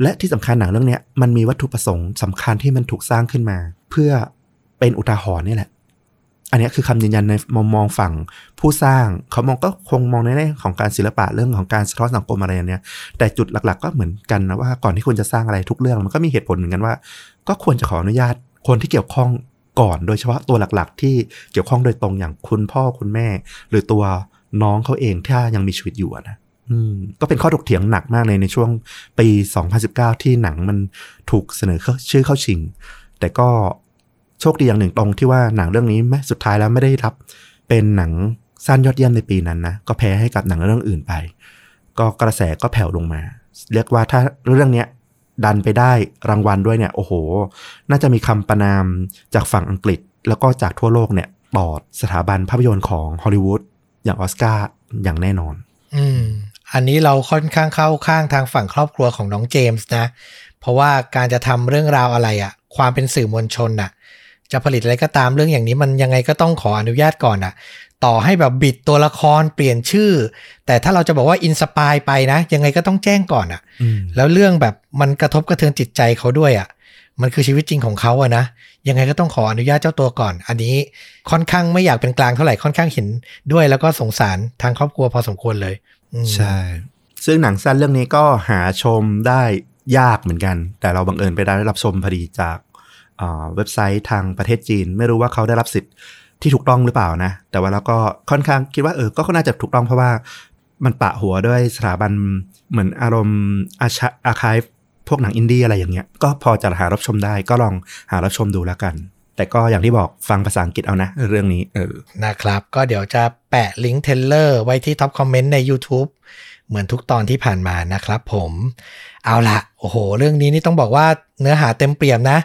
S1: และที่สำคัญหนังเรื่องเนี้ยมันมีวัตถุประสงค์สำคัญที่มันถูกสร้างขึ้นมา เพื่อเป็นอุทาหรณ์นี่แหละ อันนี้คือคำยืนยันในมุมมองฝั่งผู้สร้างเขามองก็คงมองในแง่ของการศิลปะเรื่องของการสะท้อนสังคมอะไรอย่างเนี้ย แต่จุดหลัก ๆ ก็เหมือนกันนะว่าก่อนที่คุณจะสร้างอะไรทุกเรื่องมันก็มีเหตุผลเหมือนกันว่า ก็ควรจะขออนุญาตคนที่เกี่ยวข้อง ก่อน โดยเฉพาะตัวหลักๆ ที่เกี่ยวข้องโดยตรงอย่างคุณพ่อคุณแม่ หรือตัวน้องเขาเองถ้ายังมีชีวิตอยู่อะนะอืมก็เป็นข้อถกเถียงหนักมากเลยในช่วงปี 2019 ที่หนังมันถูกเสนอเข้าชื่อเข้าชิง แต่ก็โชคดีอย่างหนึ่งตรงที่ว่าหนังเรื่องนี้แม้สุดท้ายแล้วไม่ได้รับเป็นหนังสั้นยอดเยี่ยมในปีนั้นนะ ก็แพ้ให้กับหนังเรื่องอื่นไป ก็กระแสก็แผ่วลงมา เรียกว่าถ้าเรื่องเนี้ย ดันไปได้รางวัลด้วยเนี่ย โอ้โห น่าจะมีคำประนามจากฝั่งอังกฤษ แล้วก็จากทั่วโลกเนี่ยต่อสถาบันภาพยนตร์ของฮอลลีวูดอย่างออสการ์อย่างแน่นอน
S2: อืม อันนี้เราค่อนข้างเข้าข้างทางฝั่งครอบครัวของน้องเจมส์นะ เพราะว่าการจะทำเรื่องราวอะไรอะ่ะ ความเป็นสื่อมวลชนอะจะผลิตอะไรก็ตามเรื่องอย่างนี้มันยังไงก็ต้องขออนุญาตก่อนอะ ต่อให้แบบบิดตัวละครเปลี่ยนชื่อ แต่ถ้าเราจะบอกว่า inspire ไปนะ ยังไงก็ต้องแจ้งก่อนอะ
S1: อืม
S2: แล้วเรื่องแบบมันกระทบกระเทือนจิตใจเขาด้วยอะ่ะ มันคือชีวิตจริงของเขาอะนะ ยังไงก็ต้องขออนุญาตเจ้าตัวก่อน อันนี้ค่อนข้างไม่อยากเป็นกลางเท่าไหร่ค่อนข้างเห็นด้วย แล้วก็สงสารทางครอบครัวพอสมควรเลยอืม
S1: ใช่ ซึ่งหนังสั้นเรื่องนี้ก็หาชมได้ยากเหมือนกัน แต่เราบังเอิญไปได้รับชมพอดีจากอ่าเว็บไซต์ทางประเทศจีน ไม่รู้ว่าเขาได้รับสิทธิ์ ที่ถูกต้องหรือเปล่านะ แต่ว่าเราก็ค่อนข้างคิดว่าเออก็น่าจะถูกต้องเพราะว่ามันปะหัวด้วยสถาบันเหมือนอารมณ์อาชอาคายพวกหนังอินดี้อะไรอย่างเงี้ย ก็พอจะหารับชมได้ก็ลองหารับชมดูแล้วกัน แต่ก็อย่างที่บอกฟังภาษาอังกฤษเอานะ เรื่องนี้เออ
S2: นะครับ ก็เดี๋ยวจะแปะลิงก์ trailer ไว้ที่ top comment ใน YouTube เหมือนทุกตอนที่ผ่านมานะครับผม เอาละโอ้โห เรื่องนี้นี่ต้องบอกว่าเนื้อหาเต็มเปี่ยมนะ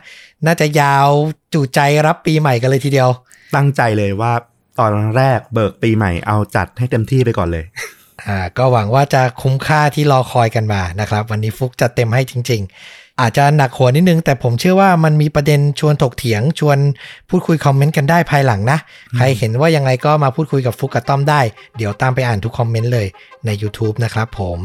S2: น่าจะยาวจุใจรับปีใหม่กันเลยทีเดียว
S1: ตั้งใจเลยว่าตอนแรกเบิกปีใหม่เอาจัดให้เต็มที่ไปก่อนเลย
S2: อ่าก็หวังว่าจะคุ้มค่าที่รอคอยกันมานะครับ วันนี้ฟุกจัดเต็มให้จริงอาจจะหนักหัวนิดนึง แต่ผมเชื่อว่ามันมีประเด็นชวนถกเถียง ชวนพูดคุยคอมเมนต์กันได้ภายหลังนะ ใครเห็นว่ายังไงก็มาพูดคุยกับฟุกกับต้อมได้ เดี๋ยวตามไปอ่านทุกคอมเมนต์เลยใน YouTube นะครับผม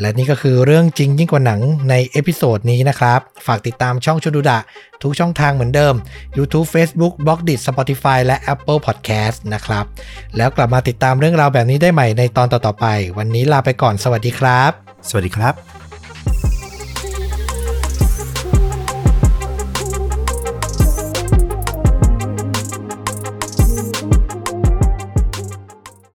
S2: และนี่ก็คือเรื่องจริงยิ่งกว่าหนังใน episode นี้นะครับ ฝากติดตามช่องชุดุดะ ทุกช่องทางเหมือนเดิม YouTube Facebook b l o g d i t Spotify และ Apple Podcast นะครับ แล้วกลับมาติดตามเรื่องราวแบบนี้ได้ใหม่ในตอนต่อๆไป วันนี้ลาไปก่อนสวัสดีครับ
S1: สวัสดีครับ